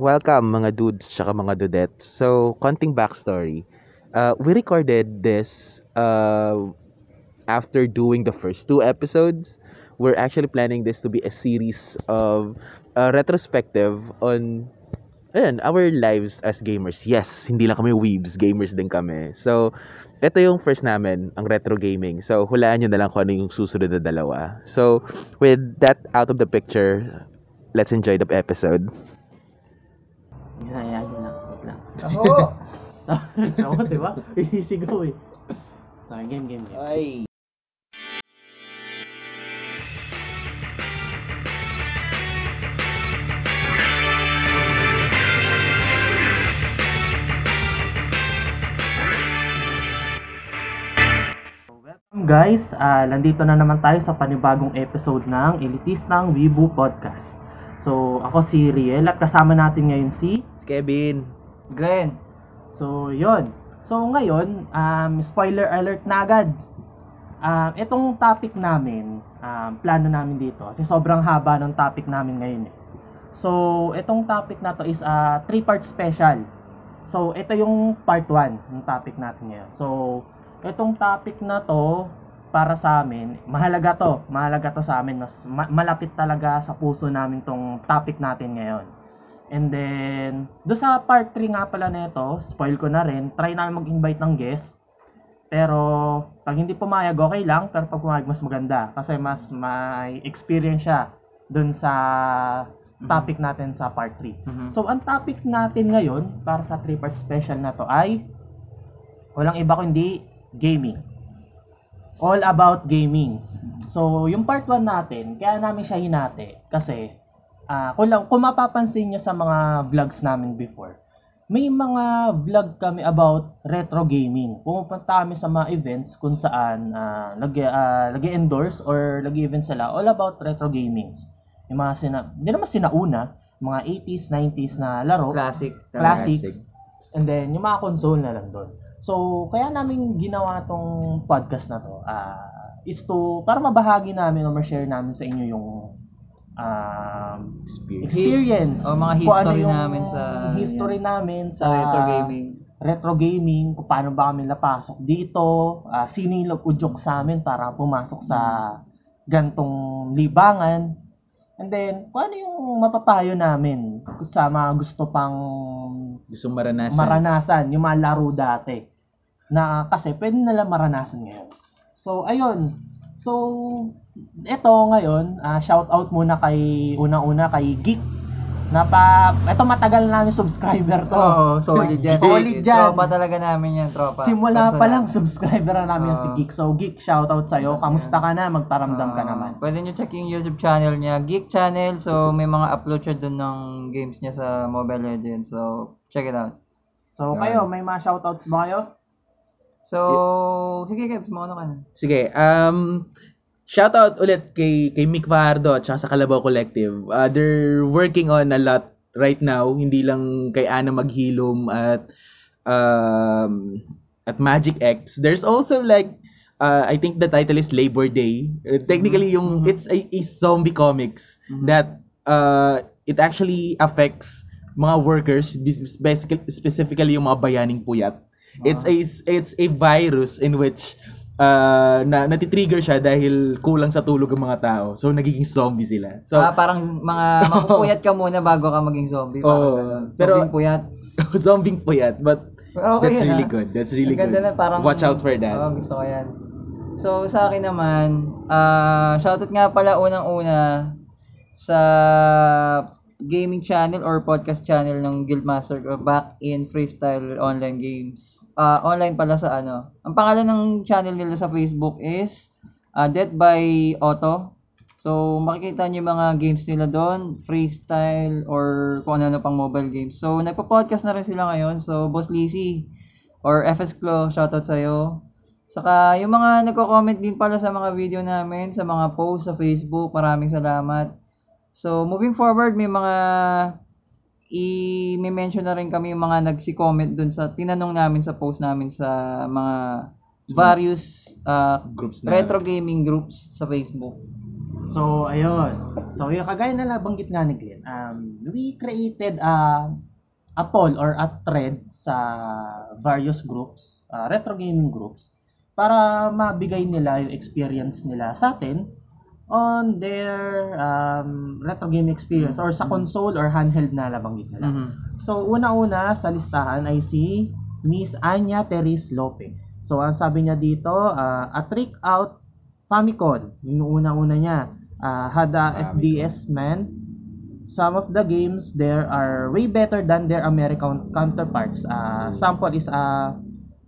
welcome mga dudes tsaka mga dudettes. So, konting backstory. Uh, we recorded this uh, after doing the first two episodes. We're actually planning this to be a series of uh, retrospective on ayan, our lives as gamers. Yes, hindi lang kami weebs, gamers din kami. So, ito yung first namin, ang retro gaming. So, hulaan nyo na lang kung ano yung susunod na dalawa. So, with that out of the picture, let's enjoy the episode. Ginaya yun lang. Wait lang. Ako! Ako, di ba? Isisigaw eh. So, game, game, game. Ay. Welcome guys, Ah, nandito na naman tayo sa panibagong episode ng Elitistang Weibo Podcast. So, ako si Riel at kasama natin ngayon si... Kevin. Glenn. So, yon. So, ngayon, um, spoiler alert na agad. Um, itong topic namin, um, plano namin dito, kasi sobrang haba ng topic namin ngayon eh. So, itong topic na to is a three-part special. So, ito yung part 1 ng topic natin ngayon. So, itong topic na to, para sa amin, mahalaga to. Mahalaga to sa amin. Mas ma- malapit talaga sa puso namin tong topic natin ngayon. And then, do sa part 3 nga pala nito, spoil ko na rin, try namin mag-invite ng guest. Pero, pag hindi pumayag, okay lang. Pero pag pumayag, mas maganda. Kasi mas may experience siya dun sa topic natin sa part 3. So, ang topic natin ngayon, para sa 3-part special na to ay, walang iba kundi gaming. All about gaming. So, yung part 1 natin, kaya namin siya hinati kasi ah kung, lang, kung mapapansin niyo sa mga vlogs namin before, may mga vlog kami about retro gaming. Pumupunta kami sa mga events kung saan uh, nag, ah, nag-endorse or nag-event sila all about retro gamings. Yung mga sina, hindi naman sinauna, mga 80s, 90s na laro Classic. classics. And then, yung mga console na lang doon. So, kaya namin ginawa tong podcast na to ah, is to, para mabahagi namin o ma-share namin sa inyo yung um, experience. O mga Kung ano history yung namin sa history namin sa, sa retro gaming. retro gaming, kung paano ba kami napasok dito, ah, sino yung nag-udyok sa amin para pumasok sa gantong libangan. And then, kung ano yung mapapayo namin sa mga gusto pang Gusto maranasan. maranasan, yung mga laro dati. Na kasi pwede nila maranasan ngayon. So, ayun. So, eto ngayon, ah, shout out muna kay, una-una kay Geek. Napa, eto matagal na namin subscriber to. Oo, solid yan. Solid yan. Tropa talaga namin yan, tropa. Simula pa lang, subscriber na namin yung si Geek. So, Geek, shoutout sa'yo. Kamusta ka na? Magparamdam ka Ah, naman. Pwede nyo check yung YouTube channel niya, Geek Channel. So, may mga upload siya dun ng games niya sa Mobile Legends. So, check it out. So, kayo, may mga shoutouts ba kayo? So, sige, Kebs, mauna ka na. Sige, um, shout out ulit kay, kay Mick Fajardo at sa Kalabaw Collective. Uh, they're working on a lot right now. Hindi lang kay Ana Maghilom at um, at Magic X. There's also like uh, I think the title is Labor Day. Uh, technically yung it's a, a zombie comics that uh, it actually affects mga workers bas- basically specifically yung mga bayaning puyat. It's a it's a virus in which uh, na natitrigger siya dahil kulang sa tulog ang mga tao. So nagiging zombie sila. So ah, parang mga makupuyat ka muna bago ka maging zombie. Parang ganun. Pero- Zombie puyat. zombie puyat but Okay that's really ah. good. That's really Ang good. na parang... Watch out for that. Oo, gusto ko yan. So, sa akin naman, ah shoutout nga pala unang-una sa gaming channel or podcast channel ng Guildmaster ko back in freestyle online games. Ah online pala sa ano. Ang pangalan ng channel nila sa Facebook is ah, Dead by Auto. So, makikita niyo mga games nila doon, freestyle or kung ano-ano pang mobile games. So, nagpa-podcast na rin sila ngayon. So, Boss Lizzy or FS Klo, shoutout sa'yo. Saka, yung mga nagko-comment din pala sa mga video namin, sa mga posts sa Facebook, maraming salamat. So, moving forward, may mga i-mention na rin kami yung mga nagsi-comment dun sa tinanong namin sa post namin sa mga various uh, Groups na. retro gaming groups sa Facebook. So, ayun. So, yung kagaya na nabanggit nga ni Glenn, um, we created a, a poll or a thread sa various groups, uh, retro gaming groups, para mabigay nila yung experience nila sa atin on their um, retro gaming experience or sa console or handheld na nabanggit nila. So, una-una sa listahan ay si Miss Anya Teres Lope. So, ang sabi niya dito, uh, a trick out Famicom, yung unang-una niya, uh, had a FDS man. Some of the games there are way better than their American counterparts. Uh, sample is a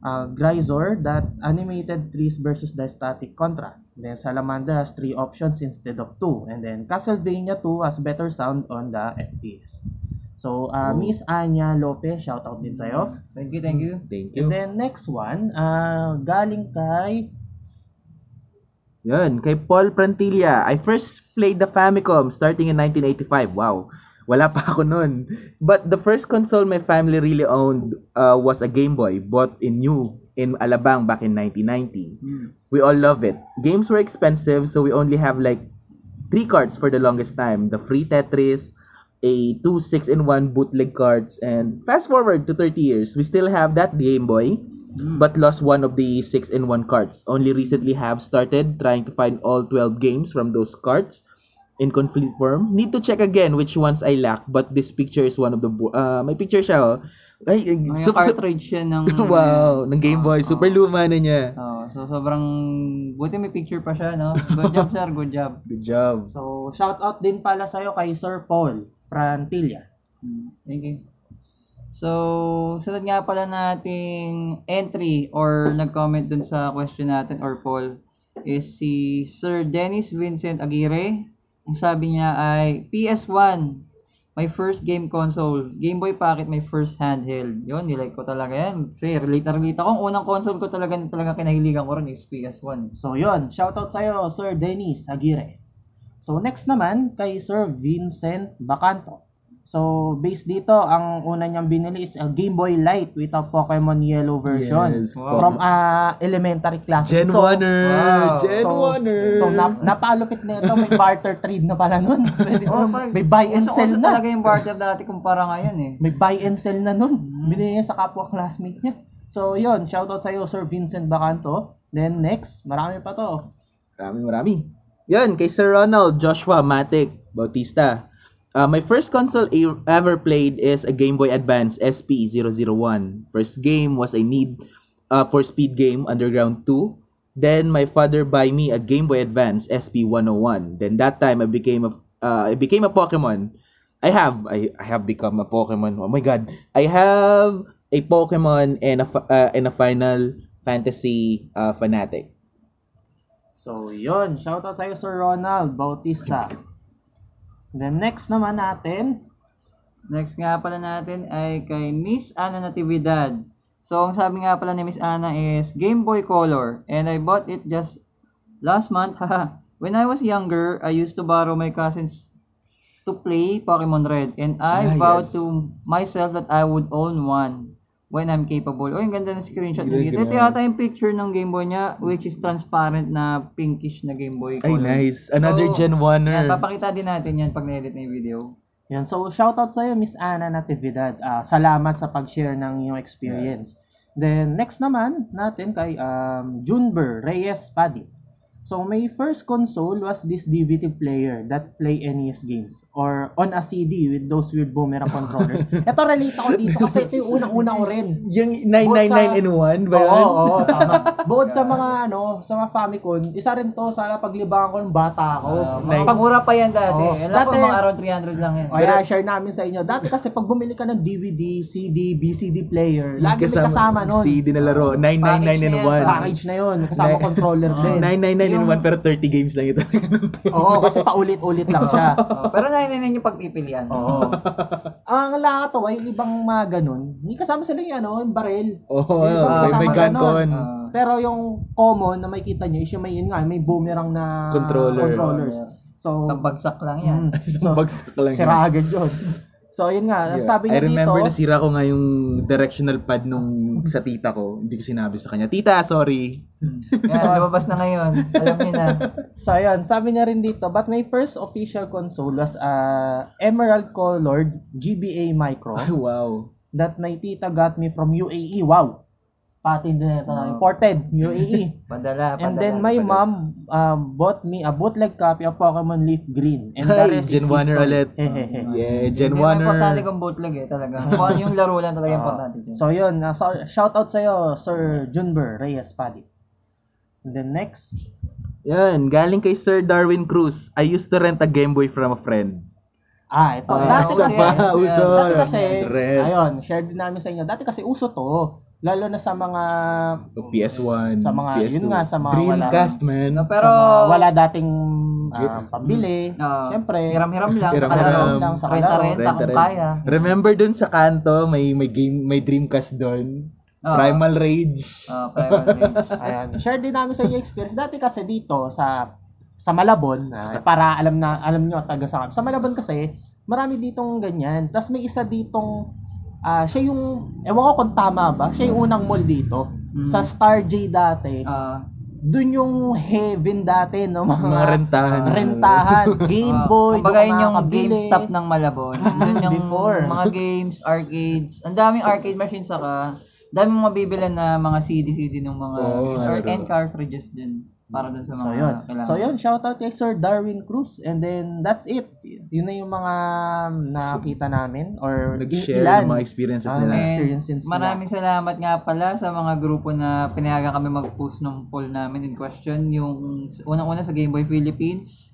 uh, Grisor that animated trees versus the static Contra. Then Salamander has three options instead of two. And then Castlevania 2 has better sound on the FDS. So, uh, Miss Anya Lope, shout out din sa'yo. Thank you, thank you. Thank And then next one, uh, galing kay Yun, kay Paul Prantilla. I first played the Famicom starting in 1985. Wow. Wala pa ako nun. But the first console my family really owned uh, was a Game Boy bought in new in Alabang back in 1990. We all love it. Games were expensive so we only have like three cards for the longest time. The free Tetris, a two 6-in-1 bootleg cards, and fast forward to 30 years, we still have that Game Boy, mm. but lost one of the 6-in-1 cards. Only recently have started trying to find all 12 games from those cards in complete form. Need to check again which ones I lack, but this picture is one of the... bo- Uh, may picture siya, oh. Ay, sup- sup- cartridge siya ng... wow, ng Game Boy. Super luma na niya. Oh, so sobrang... Buti may picture pa siya, no? Good job, sir. Good job. Good job. So, shout out din pala sa'yo kay Sir Paul Prantilla. Mm, Thank you. So, sunod nga pala nating entry or nag-comment dun sa question natin or poll is si Sir Dennis Vincent Aguirre. Ang sabi niya ay PS1, my first game console. Game Boy Pocket, my first handheld. Yun, nilike ko talaga yan. Kasi relate na relate ako. Ang unang console ko talaga, talaga kinahiligan ko rin is PS1. So, yun. Shout out sa'yo, Sir Dennis Aguirre. So, next naman kay Sir Vincent Bacanto. So, based dito, ang una niyang binili is a Game Boy Light with a Pokemon Yellow version. Yes, From uh, elementary class. Gen so, 1er! wow. Gen so, 1er! So, nap napalupit na ito. May barter trade na pala nun. Oh, may buy and sell na. talaga yung barter dati kumpara ngayon eh. May buy and sell na nun. Binili niya sa kapwa classmate niya. So, yun. Shoutout sa'yo, Sir Vincent Bacanto. Then, next. Marami pa to. Maraming marami. Yan, kay Sir Ronald Joshua Matic Bautista. Uh, my first console e- ever played is a Game Boy Advance SP001. First game was a Need uh, for Speed game, Underground 2. Then my father buy me a Game Boy Advance SP101. Then that time I became a uh, I became a Pokemon. I have I, I have become a Pokemon. Oh my god. I have a Pokemon and a uh, and a Final Fantasy uh, fanatic. So, yun. Shoutout tayo Sir Ronald Bautista. Then, next naman natin, Next nga pala natin ay kay Miss Ana Natividad. So, ang sabi nga pala ni Miss Ana is Game Boy Color and I bought it just last month. when I was younger, I used to borrow my cousins to play Pokemon Red and I Ah, vowed yes. to myself that I would own one when I'm capable. Oh, yung ganda ng screenshot niya dito. Ito yata yung picture ng Game Boy niya which is transparent na pinkish na Game Boy Ay, color. nice. Another Gen 1er. Yan, papakita din natin yan pag na-edit na yung video. yan. So, shoutout sa'yo, Miss Ana Natividad. Ah, salamat sa pag-share ng iyong experience. Then, next naman natin kay um, Junber Reyes Paddy. So, my first console was this DVD player that play NES games or on a CD with those weird boomerang controllers. Ito, relate ako dito kasi ito yung unang-una ko rin. Yung Bukod sa- 999 in 1 ba Oo, yun? oo, tama. Bukod sa mga ano, sa mga Famicom, isa rin to sa paglibangan ko ng bata ako. Mga pangura pa yan dati. Oo. Alam ko Dati- mga around 300 lang yan. Kaya share namin sa inyo. Dati kasi pag bumili ka ng DVD, CD, BCD player, lagi may Kasama- kasama nun. CD na laro. 999 in Package na yan, 1. Package na yun. Kasama Nine- controller din. 999 in 1 pero 30 games lang ito. Oo, kasi paulit-ulit lang siya. Oh, pero nainin yung pagpipilian. Oo. Ang nakakatawa, yung ibang mga ganun, hindi kasama sila yung ano, yung baril. Oo, Yung ibang may, may ganun. gun-con. Pero yung common na makikita nyo is yung may yun nga, may boomerang na Controller. controllers. So, Sa bagsak lang yan. mm, Isang bagsak lang. sira agad yun. So, yun nga, sabi I niya remember dito, nasira ko nga yung directional pad nung sa tita ko. Hindi ko sinabi sa kanya, Tita, sorry. Yan, lumabas na ngayon. Alam niyo na. so yun, sabi niya rin dito, but my first official console was a emerald colored GBA Micro Ay, wow. that my tita got me from UAE. Wow! Pati din ito na imported, UAE. Padala, padala. And then my mom um, bought me a bootleg copy of Pokemon Leaf Green. And the rest Gen is 1er history. ulit. Hehehe. Yeah, Gen Hindi naman importante 1er. kung bootleg eh, talaga. Kung ano yung laro lang talaga importante dyan. So yun, uh, so, shout out sa'yo, Sir Junber Reyes Padi. And then next, Yan, galing kay Sir Darwin Cruz. I used to rent a Game Boy from a friend. ah, ito. Ah, dati kasi, pa, uso. dati kasi, Red. ayun, share din namin sa inyo. Dati kasi uso to. Lalo na sa mga, PS1, Sa mga- PS2. yun nga, sa mga Dreamcast, man. No, pero, pero, wala dating ah, pambili. Ah, Siyempre, hiram-hiram lang sa Hiram-hiram kalaro. lang sa Renta-renta kung Renta-renta. kaya. Remember dun sa kanto, may may game, may Dreamcast doon. Ah. Primal Rage. Ah, primal range. Ayan. Share din namin sa inyo experience. Dati kasi dito sa sa Malabon, ah, para alam na alam nyo taga sa Sa Malabon kasi marami ditong ganyan. Tapos may isa ditong ah, siya yung ewan ko kung tama ba, siya yung unang mall dito. Sa Star J dati. Ah, Doon yung heaven dati no mga, Mga rentahan. rentahan, Game ah, Boy, kumbaga doon yun ka yung. GameStop ng Malabon. Doon yung Before. mga games, arcades. Ang daming arcade machines saka daming mabibili na mga CD-CD ng mga Oo, or and cartridges din para dun sa mga So yun. kailangan. So yun, shout out kay Sir Darwin Cruz and then that's it. Yun na yung mga nakita namin or Nag-share ilan ng mga experiences nila. experiences nila. Maraming salamat nga pala sa mga grupo na pinayagan kami mag-post ng poll namin in question. Yung unang-una sa Game Boy Philippines,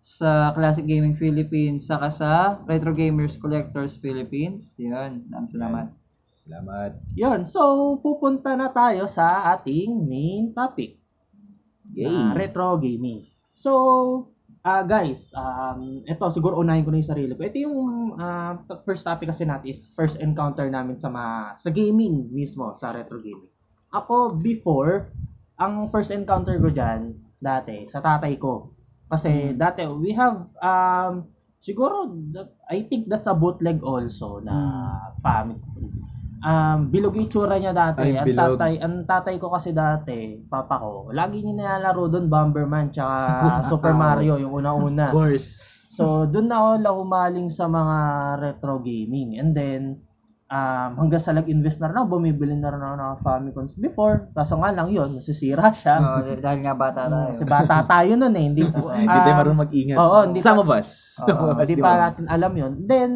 sa Classic Gaming Philippines, saka sa Retro Gamers Collectors Philippines. Yun, maraming salamat. Salamat. Yun, so pupunta na tayo sa ating main topic. Na retro gaming. So, ah guys, um, ito siguro unahin ko na yung sarili ko. Ito yung t- first topic kasi natin is first encounter namin sa mga, sa gaming mismo, sa retro gaming. Ako, before, ang first encounter ko dyan, dati, sa tatay ko. Kasi dati, we have, um, siguro, I think that's a bootleg also na family. Um, bilog itsura niya dati. Ay, ang bilog. tatay, ang tatay ko kasi dati, papa ko, lagi niya nilalaro doon Bomberman tsaka Super Mario yung una-una. Of course. So, doon na ako humaling sa mga retro gaming. And then, um, hanggang sa nag-invest na rin ako, bumibili na rin ako ng Famicoms before. Kaso nga lang yun, nasisira siya. Oh, dahil nga bata tayo. Kasi bata tayo nun eh. Hindi, Hindi tayo marunong mag-ingat. Oo, hindi Some of us. Hindi di pa natin alam yun. Then,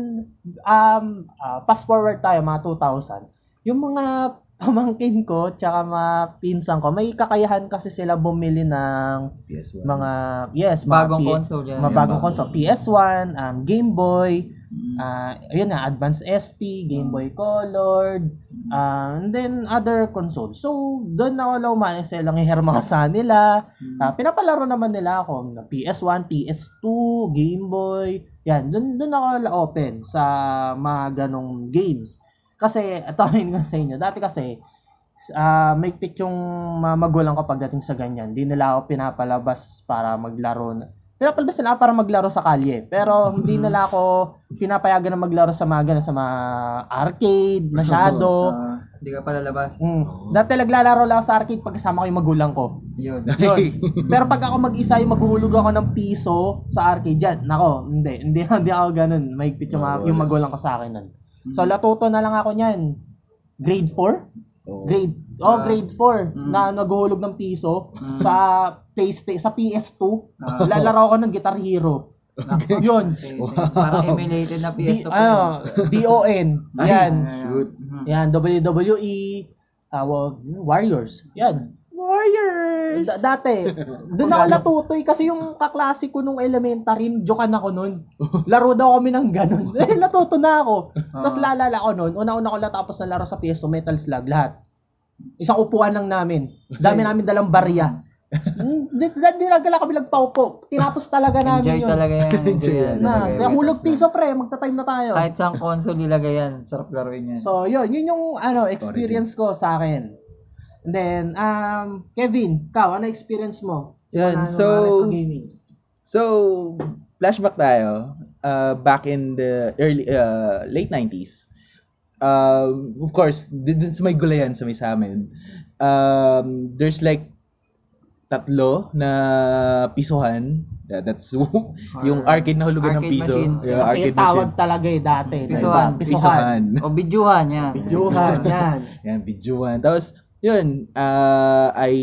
um, ah, fast forward tayo, mga 2000. Yung mga pamangkin ko, tsaka mga pinsan ko, may kakayahan kasi sila bumili ng PS1. mga, yes, mga Bagong P- console yan. mga bagong console. PS1, um, Game Boy, ah ayun na, Advance SP, Game Boy Colored, ah, and then other consoles. So, doon ako lang umalis sa ilang ihermasa nila. Ah, pinapalaro naman nila ako na PS1, PS2, Game Boy. Yan, doon doon ako open sa mga ganong games. Kasi, ito ko sa inyo, dati kasi, ah may pitch yung mga magulang ko pagdating sa ganyan. Hindi nila ako pinapalabas para maglaro. Na, pinapalabas nila ako para maglaro sa kalye. Pero hindi nila ako pinapayagan na maglaro sa mga ganun, sa mga arcade, masyado. Ah, Hindi ka palalabas. Mm. Dati naglalaro lang ako sa arcade pag kasama ko yung magulang ko. Yun. Yun. Pero pag ako mag-isa yung maghuhulog ako ng piso sa arcade dyan, nako, hindi. Hindi, hindi ako ganun. May yung, yung magulang ko sa akin nun. So, latuto na lang ako niyan. Grade 4? Oo. Grade Oh, grade 4 na naghuhulog ng piso sa PlayStation sa PS2. Lalaro ako ng Guitar Hero. Yun. Parang emulated na D, PS2 po. ano, DON. Yan. Shoot. Yan, WWE, uh, wa- Warriors. Yan. Warriors! Da- dati, doon ako natutoy kasi yung kaklase ko nung elementary, jokan ako nun. Laro daw kami ng ganun. Eh, natuto na ako. Tapos lalala ko nun, una-una ko lang tapos na laro sa PS2 Metal Slug, lahat. Isang upuan lang namin. Dami namin dalang barya. Hmm, Di, di, di nagala kami nagpaupo. Tinapos talaga namin Enjoy yun. talaga yan. Enjoy yan. Na, talaga kaya yan. hulog piso pre, magta-time na tayo. Kahit saan console nilagay yan. Sarap laruin yan. So, yun, yun yung ano, experience ko sa akin. And then, um, Kevin, ikaw, ano experience mo? Yan, Ano, so- mga retro gamings? So, flashback tayo. uh, back in the early uh, late 90s. Um, of course, dun sa may gulayan sa may sa amin. Um, there's like tatlo na pisuhan. Yeah, that's yung arcade na hulugan ng arcade piso. machines. Yeah, Kasi arcade tawag machine. talaga eh dati. Pisuhan. Diba? Pisuhan. O bidyuhan, yan. Pisuhan, yan. Yan, videoan. Tapos, yun, uh, I,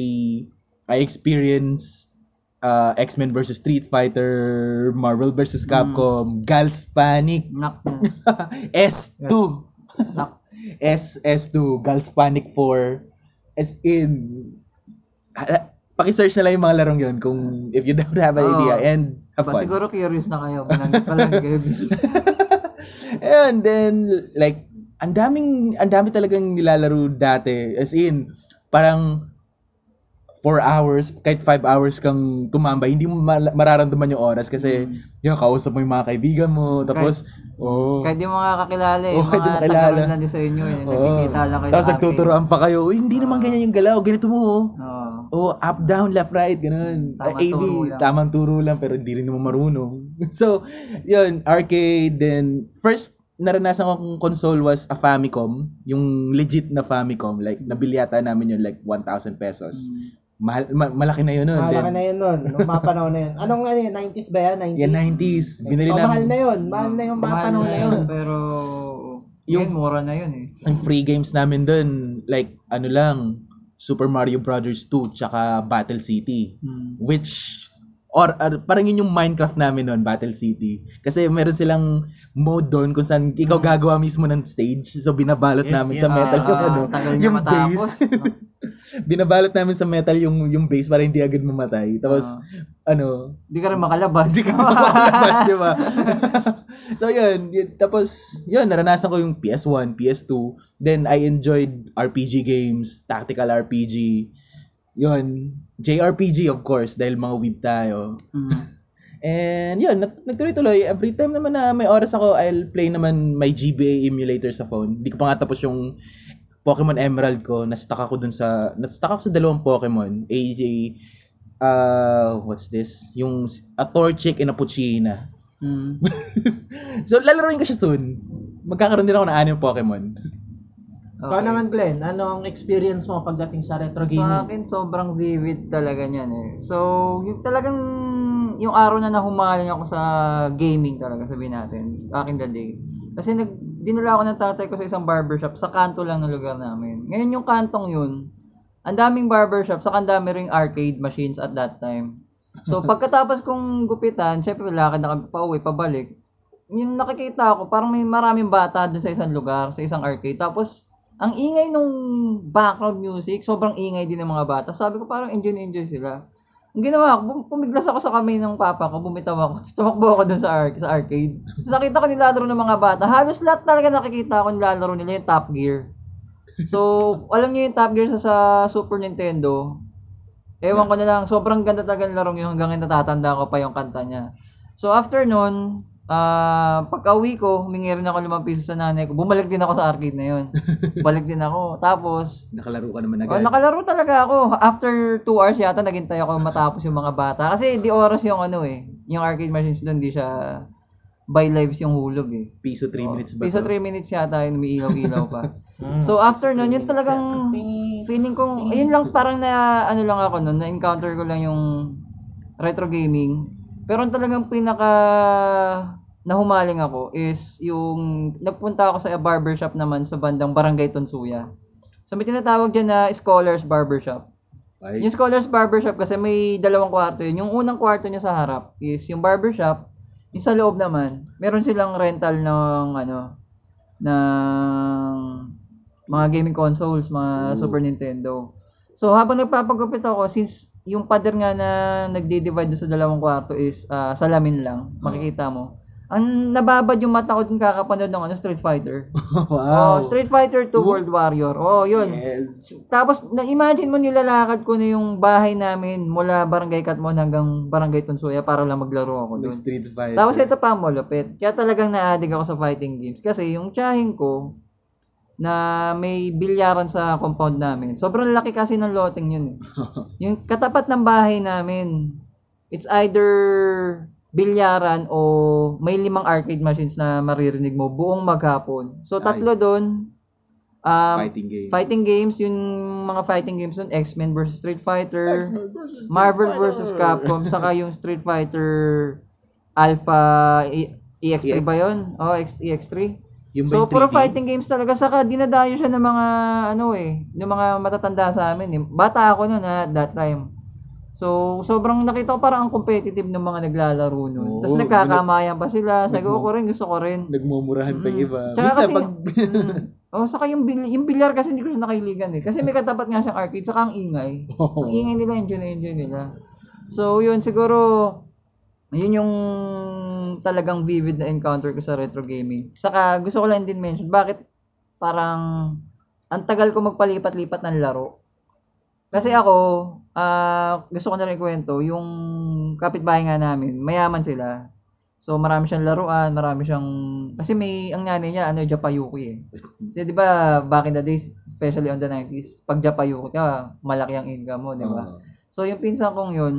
I experience uh, X-Men versus Street Fighter, Marvel versus Capcom, Gals Panic, Nak S2, S, S2, Gals Panic 4, as in, Paki-search na lang yung mga larong yun kung if you don't have an Oo. idea and have fun. siguro curious na kayo. Palagi, palagi kayo. And then, like, ang daming, ang dami talagang nilalaro dati. As in, parang 4 hours, kahit 5 hours kang tumambay, hindi mo ma- mararamdaman yung oras kasi yun, kausap mo yung mga kaibigan mo, tapos, oh, Kahit di mo makakakilala eh. Oh, kahit di mga kilala. taga lang din sa inyo eh. oh. Nagkikita lang kayo Tapos nagtuturoan pa kayo, "Uy, hindi naman ganyan yung galaw, ganito mo, oh. Oo. Oh, up, down, left, right, ganun. Tamang Uh, AB, turo lang. tamang turo lang, pero hindi rin naman marunong. so, yun, arcade, then, first, naranasan kong console was a Famicom, yung legit na Famicom, like, nabili yata namin yun, like, 1,000 pesos. Mahal, ma- malaki na yun nun. Malaki then, na yun nun. Nung mga panahon na yun. Anong ano yun? 90s ba yan? 90s? yan, 90s. Binili so, mahal namin, na yun. Mahal na yung mga Mahal panahon na yun. Pero, Yung- yung mura na yun eh. ang free games namin dun, like, ano lang, Super Mario Brothers 2, tsaka Battle City. Which, or, or parang yun yung Minecraft namin nun, Battle City. Kasi meron silang mode doon kung saan ikaw gagawa mismo ng stage. So, binabalot Yes, namin yes. sa metal yung, Ah, ano, yung matapos. binabalot namin sa metal yung yung base para hindi agad mamatay. Tapos, ano, Hindi ka rin makalabas. hindi ka makalabas, di ba? so, yun, yun. Tapos, yun, naranasan ko yung PS1, PS2. Then, I enjoyed RPG games, tactical RPG. Yun, JRPG, of course, dahil mga weeb tayo. And yun, nag- nagtuloy-tuloy. Every time naman na may oras ako, I'll play naman my GBA emulator sa phone. Hindi ko pa nga tapos yung Pokemon Emerald ko. Na-stuck ako dun sa... Na-stuck ako sa dalawang Pokemon. AJ... Uh, what's this? Yung a Torchic and a Puchina. Mm. so, lalaroin ko siya soon. Magkakaroon din ako ng anim Pokemon. Ikaw naman, Glenn. Ano ang experience mo pagdating sa retro Sa gaming? akin, sobrang vivid talaga niyan eh. So, yung talagang, yung araw na nahumaling ako sa gaming talaga, sabihin natin, akin the day. Kasi nag, dinala ako ng tatay ko sa isang barbershop, sa kanto lang ng lugar namin. Ngayon yung kantong yun, ang daming barbershop, ang dami ring arcade machines at that time. So, pagkatapos kong gupitan, syempre lakad na kami pa uwi, pabalik. Yung nakikita ko, parang may maraming bata dun sa isang lugar, sa isang arcade. Tapos, ang ingay nung background music, sobrang ingay din ng mga bata. Sabi ko parang enjoy na enjoy sila. Ang ginawa ko, pumiglas ako sa kamay ng papa ko, bumitaw ako, tumakbo ako dun sa, ar- sa arcade. Tapos nakita ko nilalaro ng mga bata. Halos lahat talaga nakikita ko nilalaro nila yung Top Gear. So, alam niyo yung Top Gear sa, sa Super Nintendo. Ewan ko na lang, sobrang ganda talaga ng larong yun hanggang natatanda ko pa yung kanta niya. So, after nun, ah pagka uwi ko, humingi rin ako limang piso sa nanay ko. Bumalik din ako sa arcade na yun. Balik din ako. Tapos, Nakalaro ka naman Oh, agad. nakalaro talaga ako. After 2 hours yata, naghintay ako matapos yung mga bata. Kasi di oras yung ano eh. Yung arcade machines doon, di siya by lives yung hulog eh. Piso 3 minutes ba Piso to? 3 minutes yata, yung umiilaw-ilaw pa. so after nun, yun talagang feeling kong, ayun lang parang na, ano lang ako nun, na-encounter ko lang yung retro gaming. Pero ang talagang pinaka nahumaling ako is yung nagpunta ako sa barbershop naman sa bandang Barangay Tonsuya. So may tinatawag dyan na Scholars Barbershop. Ay, Yung Scholars Barbershop kasi may dalawang kwarto yun. Yung unang kwarto niya sa harap is yung barbershop. Yung sa loob naman, meron silang rental ng ano, ng mga gaming consoles, mga Super Nintendo. So habang nagpapagupit ako, since yung pader nga na nagdi-divide sa dalawang kwarto is ah, salamin lang, makikita mo. Ang nababad yung mata ko dun kakapanood ng ano, Street Fighter. wow. Oh, Street Fighter 2 World Warrior. Oh, yun. Yes. Tapos, na-imagine mo nilalakad ko na yung bahay namin mula Barangay Katmon hanggang Barangay Tunsuya para lang maglaro ako doon. Street Fighter. Tapos ito pa malupit. Kaya talagang na-addict ako sa fighting games. Kasi yung tsahin ko, na may bilyaran sa compound namin. Sobrang laki kasi ng loteng yun. Eh. yung katapat ng bahay namin, it's either bilyaran o may limang arcade machines na maririnig mo buong maghapon. So tatlo doon um, Fighting games. fighting games, yung mga fighting games doon, X-Men versus Street Fighter, Marvel versus Capcom, saka yung Street Fighter Alpha E- EX3 ba yun? Oh, X- EX3. Yung ba So, yung puro 3D? fighting games talaga. Saka, dinadayo siya ng mga, ano eh, ng mga matatanda sa amin. Eh. Bata ako noon ha, at that time. So, sobrang nakita ko parang ang competitive ng mga naglalaro Oo, noon. Tapos nagkakamayan pa sila. Sabi ko, ko rin, gusto ko rin. Nagmumurahan pa yung iba. Tsaka Minsan kasi, pag... mm, oh, saka yung, bil- yung bilyar kasi hindi ko siya nakahiligan eh. Kasi may katapat nga siyang arcade, saka ang ingay. Ang ingay nila, enjoy na enjoy nila. So, yun, siguro, yun yung talagang vivid na encounter ko sa retro gaming. Saka, gusto ko lang din mention, bakit parang ang tagal ko magpalipat-lipat ng laro. Kasi ako, ah gusto ko na rin kwento, yung kapitbahay nga namin, mayaman sila. So marami siyang laruan, marami siyang kasi may ang nanay niya ano Japayuki eh. Kasi 'di ba back in the days, especially on the 90s, pag Japayuki ka, malaki ang income mo, 'di ba? Oo. So yung pinsan kong 'yun,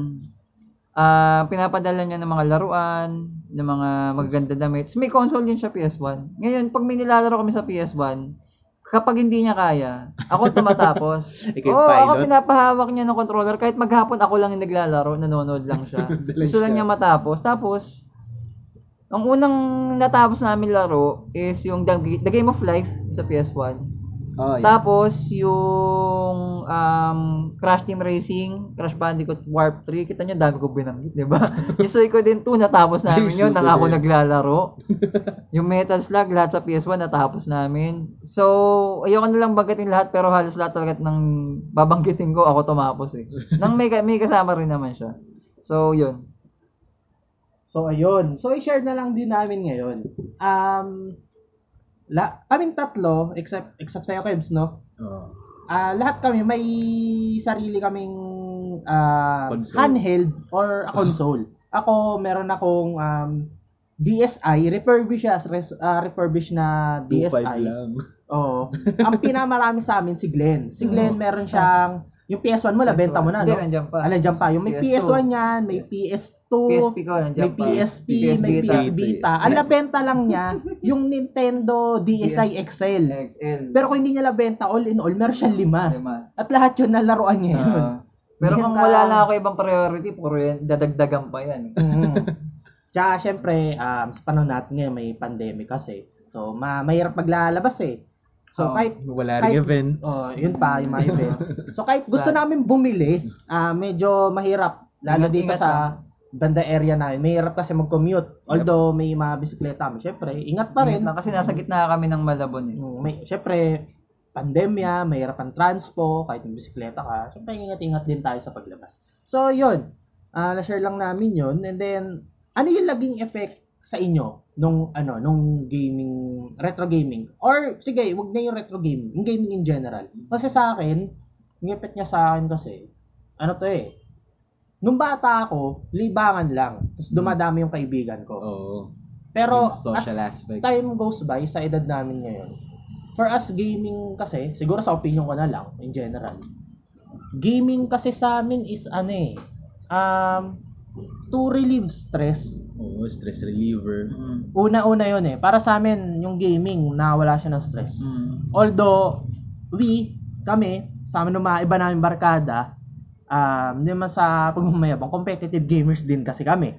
ah pinapadala niya ng mga laruan, ng mga magaganda damit. So, may console din siya PS1. Ngayon, pag may nilalaro kami sa PS1, kapag hindi niya kaya, ako tumatapos. Ikaw Oo, ako pilot? pinapahawak niya ng controller. Kahit maghapon ako lang yung naglalaro, nanonood lang siya. Gusto lang niya matapos. Tapos, ang unang natapos namin laro is yung The Game of Life sa PS1. Oh, yeah. Tapos, yung um, Crash Team Racing, Crash Bandicoot Warp 3, kita nyo, dami ko binanggit, di ba? yung Suikoden 2, natapos namin yun, nang ako naglalaro. yung Metal Slug, lahat sa PS1, natapos namin. So, ayoko na lang banggitin lahat, pero halos lahat talaga ng babanggitin ko, ako tumapos eh. Nang may, may kasama rin naman siya. So, yun. So, ayun. So, i-share na lang din namin ngayon. Um, la, kaming tatlo, except, except sa'yo, Kebs, no? Oh. Ah, lahat kami may sarili kaming ah, Console. handheld or a console. Ako, meron akong um, DSi, refurbished, siya, res, ah, refurbished na 2.5 DSi. lang. Oo. Ang pinamarami sa amin si Glenn. Si Glenn meron siyang yung PS1 mo, labenta mo na, Hindi, no? nandiyan pa. Ah, nandiyan pa. Yung may PS2. PS1 yan, may PS2, PSP ko, nandiyan may pa. PSP, PS may Vita. PS Vita. Ang labenta lang niya, yung Nintendo DSi XL. XL. Pero kung hindi niya labenta, all in all, meron siyang lima. Lima. At lahat yun nalaroan niya yun. Ah. pero kung wala na ako ibang priority, puro yan, dadagdagan pa yan. Mm. Tsaka syempre, um, sa panahon natin ngayon, may pandemic kasi. So, ma mahirap maglalabas eh. So, Oo. kahit Wala Kahit- rin events. Oh, yun pa yung mga events. So kahit gusto namin bumili, ah medyo mahirap lalo Ingat- dito sa banda area namin. Mahirap kasi mag-commute. Although may mga bisikleta kami, syempre, ingat pa rin. Rin. Kasi nasa gitna kami ng Malabon eh. Mm, May syempre pandemya, mahirap ang transpo, kahit may bisikleta ka. Syempre ingat-ingat din tayo sa paglabas. So yun, ah na-share lang namin yun. And then ano yung laging effect sa inyo nung ano nung gaming retro gaming or sige wag na yung retro gaming yung gaming in general kasi sa akin yung effect niya sa akin kasi ano to eh nung bata ako libangan lang tapos dumadami yung kaibigan ko Oo. pero as aspect. time goes by sa edad namin ngayon for us gaming kasi siguro sa opinion ko na lang in general gaming kasi sa amin is ano eh um to relieve stress Oo, stress reliever. Mm. Una-una yun eh. Para sa amin, yung gaming, nawala siya ng stress. Mm. Although, we, kami, sa amin ng mga iba namin barkada, um, hindi man sa pagmamayabang, competitive gamers din kasi kami.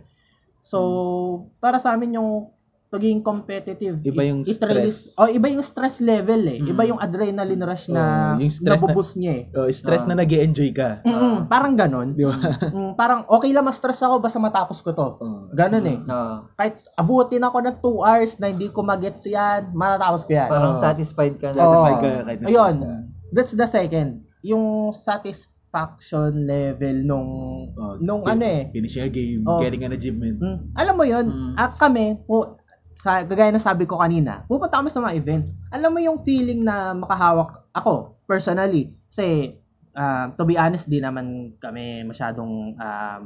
So, para sa amin yung pagiging competitive, Iba yung it, it stress. release, oh, iba yung stress level eh. Iba yung adrenaline rush na Oh, yung stress na- niya eh. Oh, stress na nag enjoy ka. Mm, parang ganon. Di ba? Mm, parang okay lang ma-stress ako basta matapos ko to. Oh. Ganon eh Oo. kahit abutin ako ng 2 hours na hindi ko magets yan, matatapos ko yan. Parang satisfied ka na. Satisfied ka kahit na-stress Ayun, ka. that's the second. Yung satisfaction level nung, Oh, nung fin- ano eh. Finish a game, Oh. getting an achievement. Mm, alam mo yun, ah, kami, po, sa, gagaya na sabi ko kanina, pupunta kami sa mga events. Alam mo yung feeling na makahawak ako, personally. Kasi, ah, to be honest, di naman kami masyadong um,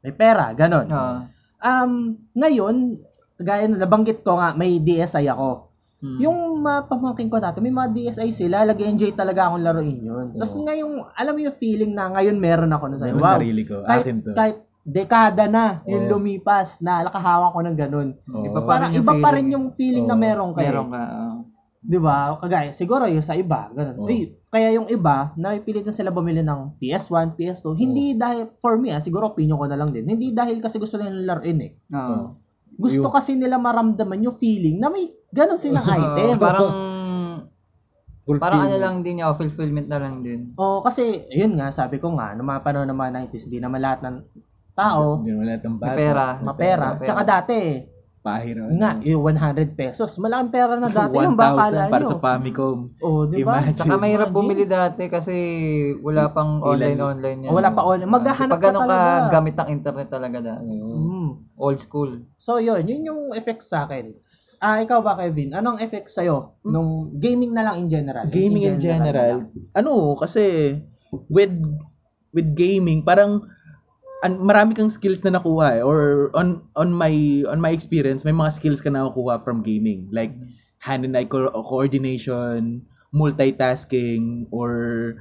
may pera, ganon. Oo. Um, ngayon, gaya na nabanggit ko nga, may DSi ako. Hmm. Yung mga pamangkin ko dati, may mga DSi sila, lagi-enjoy talaga akong laruin yun. Tapos ngayong, alam mo yung feeling na ngayon meron ako na sa'yo. Wow, sarili ko. kahit, Akin to. kahit dekada na yung Oo. lumipas na nakahawak ko ng ganun. Oo. Iba pa Parang rin yung iba pa rin feeling. yung feeling na Oo. meron kayo. Meron ka. ah. 'Di ba? Kagaya siguro yung sa iba, ganun. Oo. Eh, kaya yung iba, napipilit na sila bumili ng PS1, PS2, hindi dahil for me, ah, siguro opinion ko na lang din. Hindi dahil kasi gusto nilang laruin eh. Oo. Gusto Yung- kasi nila maramdaman yung feeling na may ganun silang item. parang parang ano lang din yung fulfillment na lang din. Oo, kasi yun nga, sabi ko nga, nung mga panahon ng mga 90s, hindi naman lahat ng tao Hindi naman lahat ng bata. Mapera. Mapera. Tsaka dati, Pahiro. nga, yung 100 pesos. Malaking pera na dati yung baka 1,000 para nyo. sa Famicom. Oo, di ba? Imagine. Tsaka mahirap Imagine. bumili dati kasi wala pang online online yan. Wala pa online. Maghahanap Pag ka ganun ka talaga. gamit ng internet talaga dati. Mm. Old school. So yun, yun yung effect sa akin. Ah, ikaw ba Kevin? Anong effect sa'yo nung gaming na lang in general? Gaming in general. Ano, kasi with with gaming, parang an, marami kang skills na nakuha eh. Or on on my on my experience, may mga skills ka na nakuha from gaming. Like hand and eye co- coordination, multitasking, or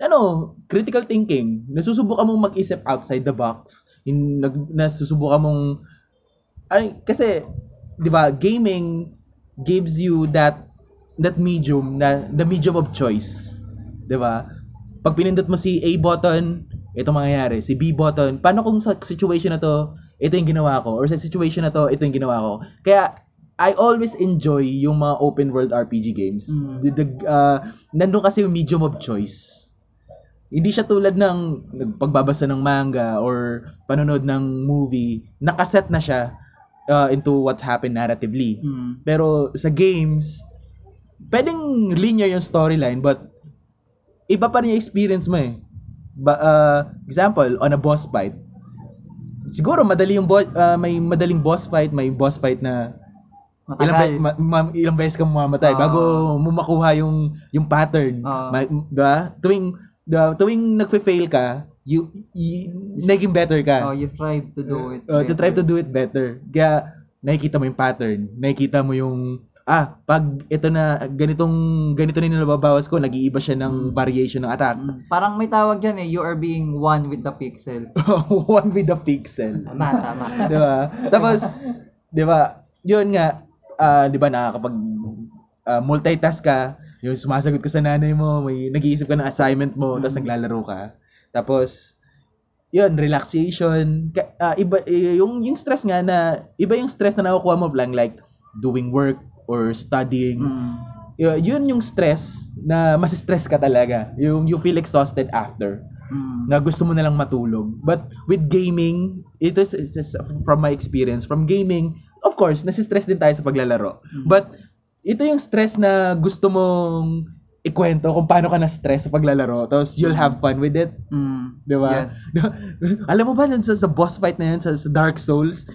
ano, critical thinking. Nasusubukan mong mag-isip outside the box. In, nag, nasusubukan mong ay kasi 'di ba gaming gives you that that medium na the medium of choice 'di ba pag pinindot mo si A button ito mangyayari si B button paano kung sa situation na to ito yung ginawa ko? Or sa situation na to ito yung ginawa ko? Kaya I always enjoy yung mga open world RPG games. The, the uh, nandun kasi yung medium of choice. Hindi siya tulad ng pagbabasa ng manga or panonood ng movie, nakaset na siya uh, into what happened narratively. Pero sa games, pwedeng linear yung storyline but iba pa rin yung experience mo eh. Ba, uh, example, on a boss fight, siguro madali yung bo- uh, may madaling boss fight, may boss fight na ilang, Matagal. be- ma- ma- ilang beses ka mamamatay bago mo makuha yung yung pattern. Ah. Ma- diba? Tuwing the tuwing nagfe-fail ka, you, you naging better ka. Oh, you strive to do it. Uh, to try to do it better. Kaya nakikita mo yung pattern, nakikita mo yung ah, pag ito na ganitong ganito na yung nababawas ko, nag-iiba siya ng variation ng attack. Parang may tawag dyan eh, you are being one with the pixel. One with the pixel. Tama, tama. 'Di ba? Tapos 'di ba? 'Yun nga ah, 'di ba nakakapag ah, multitask ka, yung sumasagot ka sa nanay mo, may nag-iisip ka ng assignment mo, tapos naglalaro ka. Tapos yun, relaxation. Ka- ah, iba yung yung stress nga na iba yung stress na nakukuha mo lang like doing work or studying. Y- yun yung stress na mas-stress ka talaga. Yung you feel exhausted after. Na gusto mo na lang matulog. But with gaming, it is, it is from my experience, from gaming, of course, nasistress din tayo sa paglalaro. But ito yung stress na gusto mong ikwento kung paano ka na-stress sa paglalaro. Tapos you'll have fun with it. Mm. Di ba? Yes. Alam mo ba, sa, sa boss fight na yun, sa, sa Dark Souls,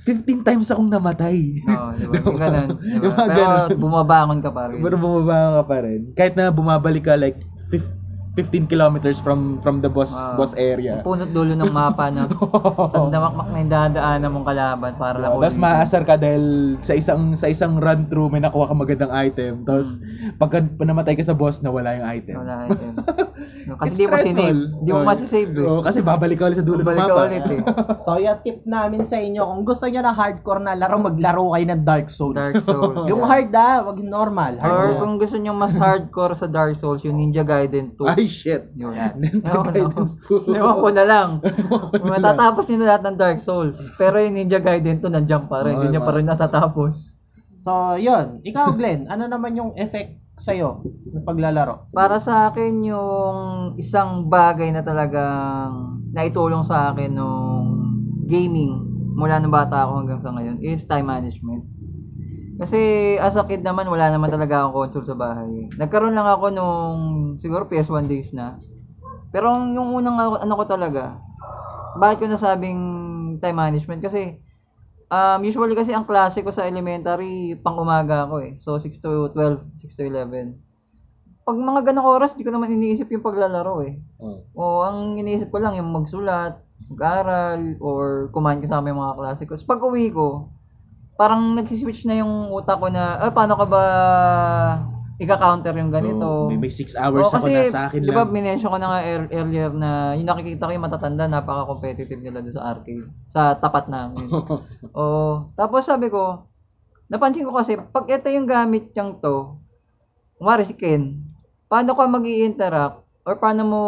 15 times akong namatay. Oh, di ba? Yung ganun. Di Yung Pero ganun. bumabangon ka pa rin. Pero bumaba ka pa rin. Kahit na bumabalik ka like 15 15 kilometers from from the boss boss area. Punot dulo ng mapa na sa damakmak na yung dadaanan mong kalaban para lang Tapos maasar ka dahil sa isang sa isang run through may nakuha ka magandang item. Tapos pagka namatay ka sa boss nawala yung item. Wala item. No, Kasi It's di mo sinave. Di mo Oh, masisave eh. Oo, kasi babalik ka ulit sa dulo ng Balik mapa. ka ulit eh. So, yung tip namin sa inyo, kung gusto niyo na hardcore na laro, maglaro kayo ng Dark Souls. Dark Souls. Yung hard ah, wag normal. Hard Or na. kung gusto nyo mas hardcore sa Dark Souls, yung Ninja Gaiden 2. Ay shit. Yun. Ninja Gaiden 2. Ewan ko na lang. Matatapos nyo na lahat ng Dark Souls. Pero yung Ninja Gaiden 2, nandiyan pa rin. Hindi nyo pa rin natatapos. So, yun. Ikaw, Glenn, ano naman yung effect sa'yo ng paglalaro? Para sa akin, yung isang bagay na talagang naitulong sa akin nung gaming mula nung bata ako hanggang sa ngayon is time management. Kasi as a kid naman, wala naman talaga akong console sa bahay. Nagkaroon lang ako nung siguro PS1 days na. Pero yung unang ano ko talaga, bakit ko nasabing time management? Kasi um, usually kasi ang klase ko sa elementary, pang umaga ako eh. So 6 to 12, 6 to 11 pag mga ganong oras, di ko naman iniisip yung paglalaro eh. Oh. O ang iniisip ko lang yung magsulat, mag-aral, or kumain kasama yung mga klase ko. So, pag uwi ko, parang nagsiswitch na yung utak ko na, ah, paano ka ba ika-counter yung ganito. Oh, may, may six hours Oo, ako na sa akin di ba, lang. minention ko na nga ear- earlier na yung nakikita ko yung matatanda, napaka-competitive nila doon sa arcade. Sa tapat namin. Oo. Tapos sabi ko, napansin ko kasi, pag ito yung gamit niyang to, kumari si Ken, paano ka mag interact or paano mo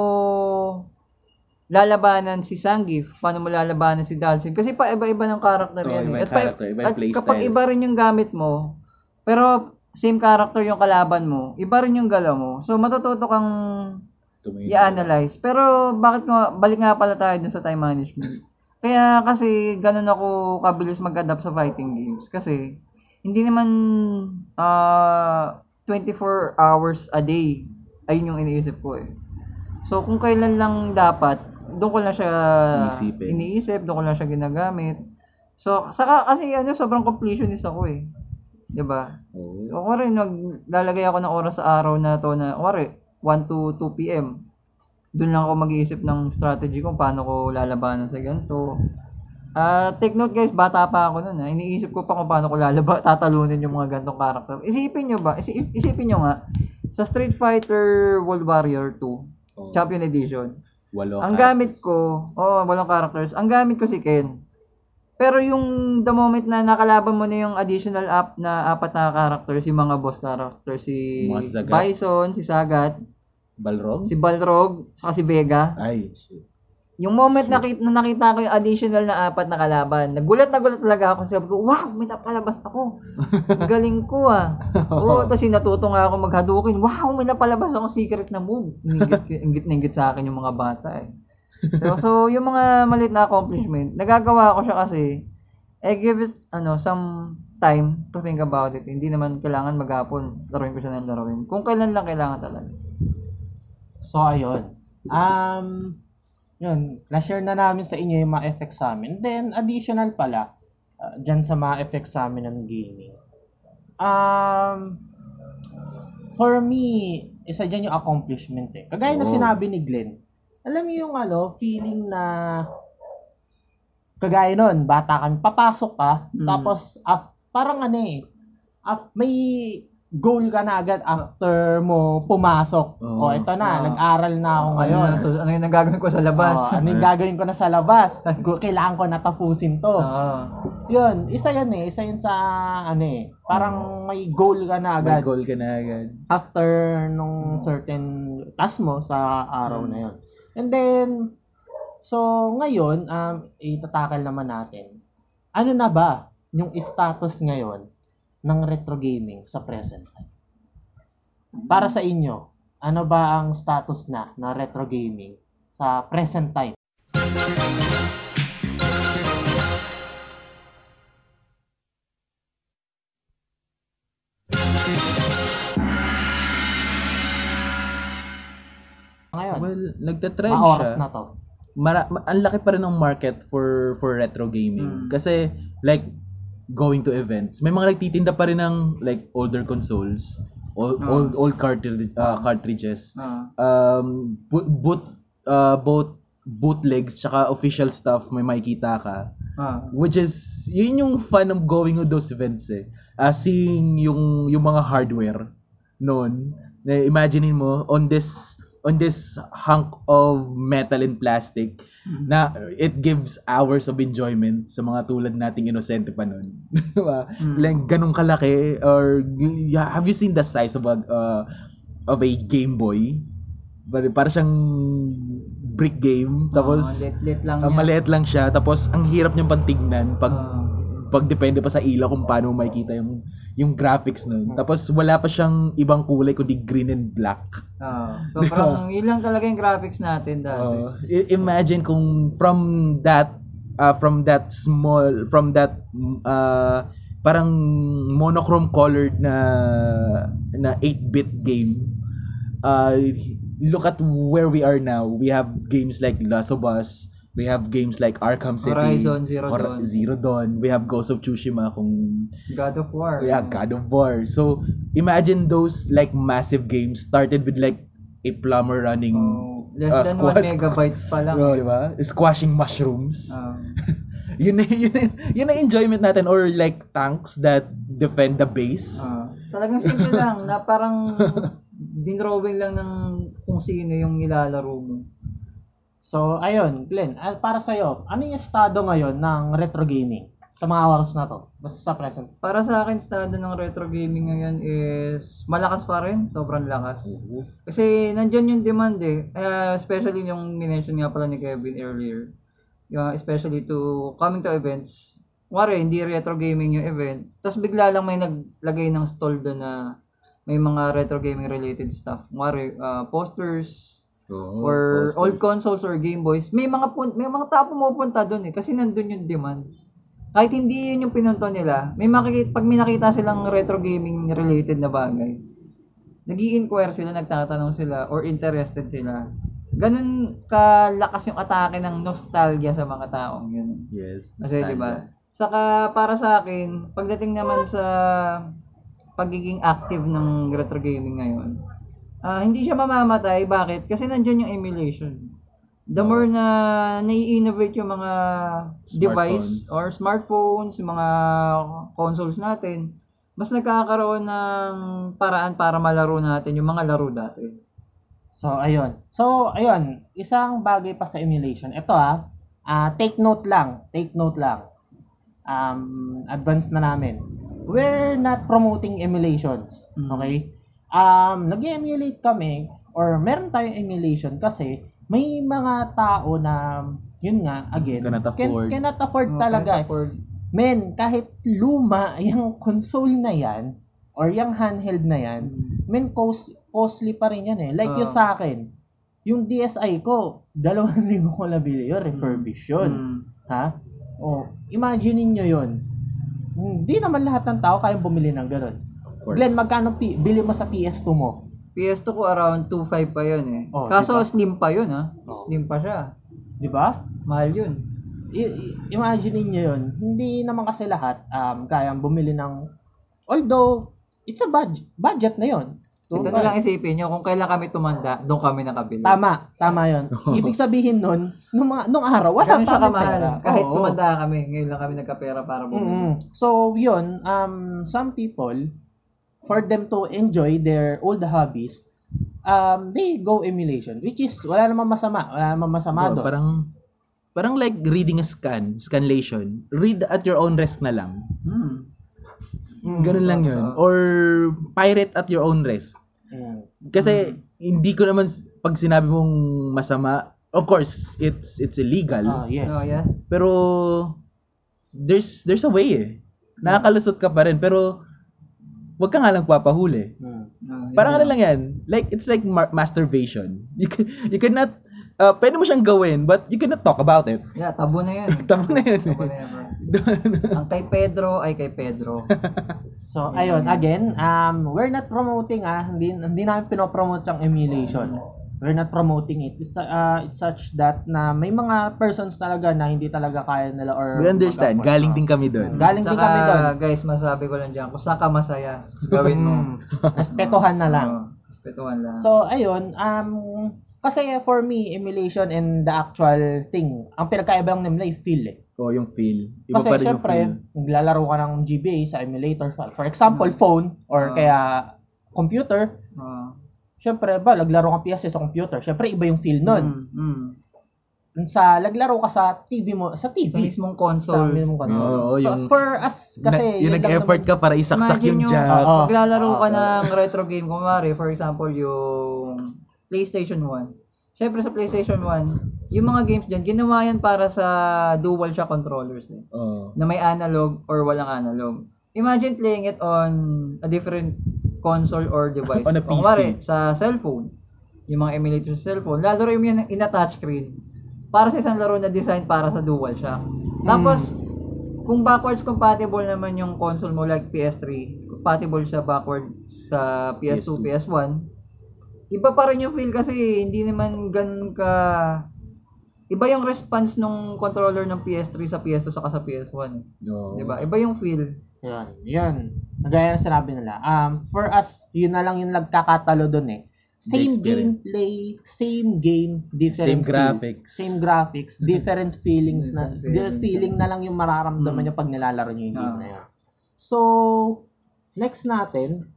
lalabanan si Sangif, paano mo lalabanan si Dalsin. Kasi pa iba-iba ng character Oo, yan. iba eh. yung At character, iba at kapag iba rin yung gamit mo, pero same character yung kalaban mo, iba rin yung galaw mo. So matututo kang Tumayo. i-analyze. Pero bakit nga, balik nga pala tayo dun sa time management. Kaya kasi ganun ako kabilis mag-adapt sa fighting games. Kasi hindi naman ah 24 hours a day ayun yung iniisip ko eh. So kung kailan lang dapat, doon ko lang siya Iisipin. iniisip, doon ko lang siya ginagamit. So, saka kasi ano, sobrang completionist ako eh. 'Di ba? Oo. So, kung rin, naglalagay ako ng oras sa araw na to na, kumari, 1 to 2 p.m. Doon lang ako mag-iisip ng strategy kung paano ko lalabanan sa ganito. Ah, take note guys, bata pa ako noon. Ha. Iniisip ko pa kung paano ko lalaba, tatalunin yung mga gantong karakter. Isipin nyo ba? Isi- isipin nyo nga, sa Street Fighter World Warrior 2, Oh. Champion Edition, Walo ang gamit ko, oh, walang characters. Ang gamit ko si Ken. Pero yung the moment na nakalaban mo na yung additional app na apat na characters, yung mga boss characters, si Mga Sagat. Bison, si Sagat, Balrog? si Balrog, saka si Vega. Ay, shit. Yung moment na, nakita, na nakita ko yung additional na apat na kalaban, nagulat na gulat talaga ako. Sabi ko, wow, may napalabas ako. Galing ko ah. Oo, tapos natuto nga ako maghadukin. Wow, may napalabas ako secret na move. Ingit, na ingit sa akin yung mga bata eh. So, so yung mga maliit na accomplishment, nagagawa ko siya kasi, I give it, ano, some time to think about it. Hindi naman kailangan maghapon, laruin ko siya ng laruin. Kung kailan lang kailangan talaga. So, ayun. Um, yun, na-share na namin sa inyo yung mga effects sa amin. Then, additional pala, uh, dyan sa mga effects sa amin ng gaming. Um, for me, isa dyan yung accomplishment eh. Kagaya na Oo. sinabi ni Glenn, alam niyo yung ano, feeling na kagaya nun, bata kami, papasok ka, Mm. tapos af, parang ano eh, af, may goal ka na agad after mo pumasok. Oo. O, ito na, nag-aral na ako ngayon. Ano, so, ano yung nagagawin ko sa labas? Oh, ano yung gagawin ko na sa labas? Kailangan ko natapusin to. Oo. Yun, isa yan eh. Isa yun sa, ano eh, parang may goal ka na May agad goal ka na agad. after nung certain task mo sa araw na yun. And then, so ngayon, um, itatakal naman natin, ano na ba yung status ngayon ng retro gaming sa present time? Para sa inyo, ano ba ang status na ng retro gaming sa present time? Ngayon, Well, nagtatrend mga oras siya. na to. Mara- ma- ang laki pa rin ng market for for retro gaming. Kasi like going to events, may mga nagtitinda pa rin ng like older consoles, old old, old cartridge, uh, cartridges. Ah. Um boot, boot uh, both bootlegs tsaka official stuff may makikita ka. Ah. Which is, yun yung fun of going to those events eh. Uh, seeing yung, yung mga hardware noon. Na imaginein mo, on this, on this hunk of metal and plastic, na it gives hours of enjoyment sa mga tulad nating inosente pa noon. diba? Like, ganun kalaki, or, yeah, have you seen the size of a, uh, of a Game Boy? Para, para siyang brick game. Tapos, Ah, lit-lit lang yan. maliit lang siya. Tapos, ang hirap niyang pantignan pag, Ah. Pag depende pa sa ilaw kung paano mo makikita yung, yung graphics nun. Tapos, wala pa siyang ibang kulay kundi green and black. Ah. So, parang yun lang talaga yung graphics natin dati. I- imagine kung from that, uh, from that small, from that, uh, parang monochrome colored na, na 8-bit game, uh, look at where we are now. We have games like Last of Us. We have games like Arkham City. Horizon Zero Hor- Dawn. Zero Dawn. We have Ghost of Tsushima kung God of War. yeah, God of War. So imagine those like massive games started with like a plumber running Oh, less uh, than 1 squash- megabytes pa lang. Oh, di ba? Squashing mushrooms. Ah. yun na yun, na- yun na enjoyment natin or like tanks that defend the base. Ah. Talagang simple lang na parang dinrawing lang ng kung sino yung nilalaro mo. So, ayun, Glenn, ah, para sa'yo, ano yung estado ngayon ng retro gaming sa mga oras na to? Basta sa present. Para sa akin, estado ng retro gaming ngayon is malakas pa rin. Sobrang lakas. Kasi nandyan yung demand eh. Uh, especially yung minention nga pala ni Kevin earlier. Yung, especially to coming to events. Wari, hindi retro gaming yung event. Tapos bigla lang may naglagay ng stall doon na may mga retro gaming related stuff. Wari, uh, posters, Oo, or poster. old consoles or Game Boys, may mga pun- may mga tao pumupunta doon eh kasi nandun yung demand. Kahit hindi yun yung pinunto nila, may makikita pag may nakita silang retro gaming related na bagay. Nag-i-inquire sila, nagtatanong sila or interested sila. Ganun kalakas yung atake ng nostalgia sa mga taong yun. Yes. Kasi nostalgia. 'di ba? Saka para sa akin, pagdating naman sa pagiging active ng retro gaming ngayon, ah hindi siya mamamatay. Bakit? Kasi nandiyan yung emulation. The more na nai-innovate yung mga device or smartphones, yung mga consoles natin, mas nagkakaroon ng paraan para malaro natin yung mga laro dati. So, ayun. So, ayun. Isang bagay pa sa emulation. Ito ah, ah, take note lang. Take note lang. Um, advance na namin. We're not promoting emulations. Okay? Um, nag-emulate kami or meron tayong emulation kasi may mga tao na yun nga, again, Cannot can- afford. cannot afford Oh, talaga. eh. Or, Men, kahit luma yung console na yan, or yung handheld na yan, men, cost, costly pa rin yan eh. Like yung Ah. sa akin, yung DSi ko, 2,000 ko nabili yun, refurbish yun. mm, Ha? O, imagine niyo yun. Hindi naman lahat ng tao kayang bumili ng ganun. Course. Glenn, magkano pi- bili mo sa PS2 mo? PS2 ko around 2.5 pa yun eh. Oh, Kaso diba? slim pa yun ha. Oh. Slim pa siya. Di ba? Mahal yun. I- imagine niyo yun. Hindi naman kasi lahat um, kayang bumili ng... Although, it's a budget. Budget na yun. Ito na lang isipin nyo, kung kailan kami tumanda, doon kami nakabili. Tama, tama yun. Ibig sabihin nun, nung, mga, nung araw, wala Ganun pa siya kami kamahal. pera. Kahit Oo. tumanda kami, ngayon lang kami nagkapera para bumili. Mm. So, yun, um, some people, for them to enjoy their old hobbies, um, they go emulation, which is, wala namang masama. Wala namang masama Oh, doon. parang parang like reading a scan, scanlation. Read at your own risk na lang. Hmm. Ganun lang yun. Or pirate at your own risk. Mm. Kasi hindi ko naman pag sinabi mong masama, of course, it's it's illegal. Ah, yes. Oh, yes. Pero there's there's a way eh. Nakakalusot ka pa rin pero wag ka nga lang papahuli. Mm. Oh, yun. Parang ano lang yan. Like it's like ma- masturbation. You can, you cannot uh, pwede mo siyang gawin but you cannot talk about it. Yeah, tabo na yan. Tama na yun. Tabo na yan, bro. Ang kay Pedro ay kay Pedro. So, ayun, again, um, we're not promoting, ah, hindi, hindi namin pinopromote yung emulation. We're not promoting it. It's, uh, it's such that na may mga persons talaga na hindi talaga kaya nila or We understand. Galing din kami doon. Galing din Tsaka, kami doon. guys, masabi ko lang dyan, kung saan ka masaya, gawin mo. Respetuhan na lang. Oh, respetuhan lang. So, ayun, um, kasi for me, emulation and the actual thing, ang pinagkaiba lang nila ay feel eh. O yung feel. Iba Kasi pa rin yung syempre, feel. naglalaro ka ng GBA sa emulator. For example, phone or kaya computer. Oh. Syempre ba, naglaro ka PS sa computer. Syempre, iba yung feel nun. Mm, mm. Sa, naglaro ka sa TV mo, sa Sa TV. mismong Sa console. mismong console. Oo, yung- For us, kasi... Na- yung nag-effort ka para isaksak yung yung jack. Oo. paglalaro Oo. ka ng retro game, kumari, for example, yung PlayStation 1. Siyempre sa PlayStation 1, yung mga games dyan, ginawa yan para sa dual shock controllers eh. Oo. Na may analog or walang analog. Imagine playing it on a different console or device. On a PC. Kumari, sa cellphone. Yung mga emulators sa cellphone. Lalo rin yan in a touchscreen. Para sa isang laro na design para sa dual shock. Tapos, kung backwards compatible naman yung console mo like PS3, compatible siya backward sa PS2, PS1, iba pa rin yung feel kasi hindi naman ganun ka iba yung response nung controller ng PS3 sa PS2 saka sa PS1. Oo. 'Di ba? Iba yung feel. Yun, yun. Gaya na sinabi nila. Um, for us, yun na lang yung nagkakatalo dun eh. Same gameplay, same game, different Same feel. graphics. Same graphics, different feelings na, Different feeling. feeling na lang yung mararamdaman nyo pag nilalaro nyo yung game Ah. na yun. So, next natin,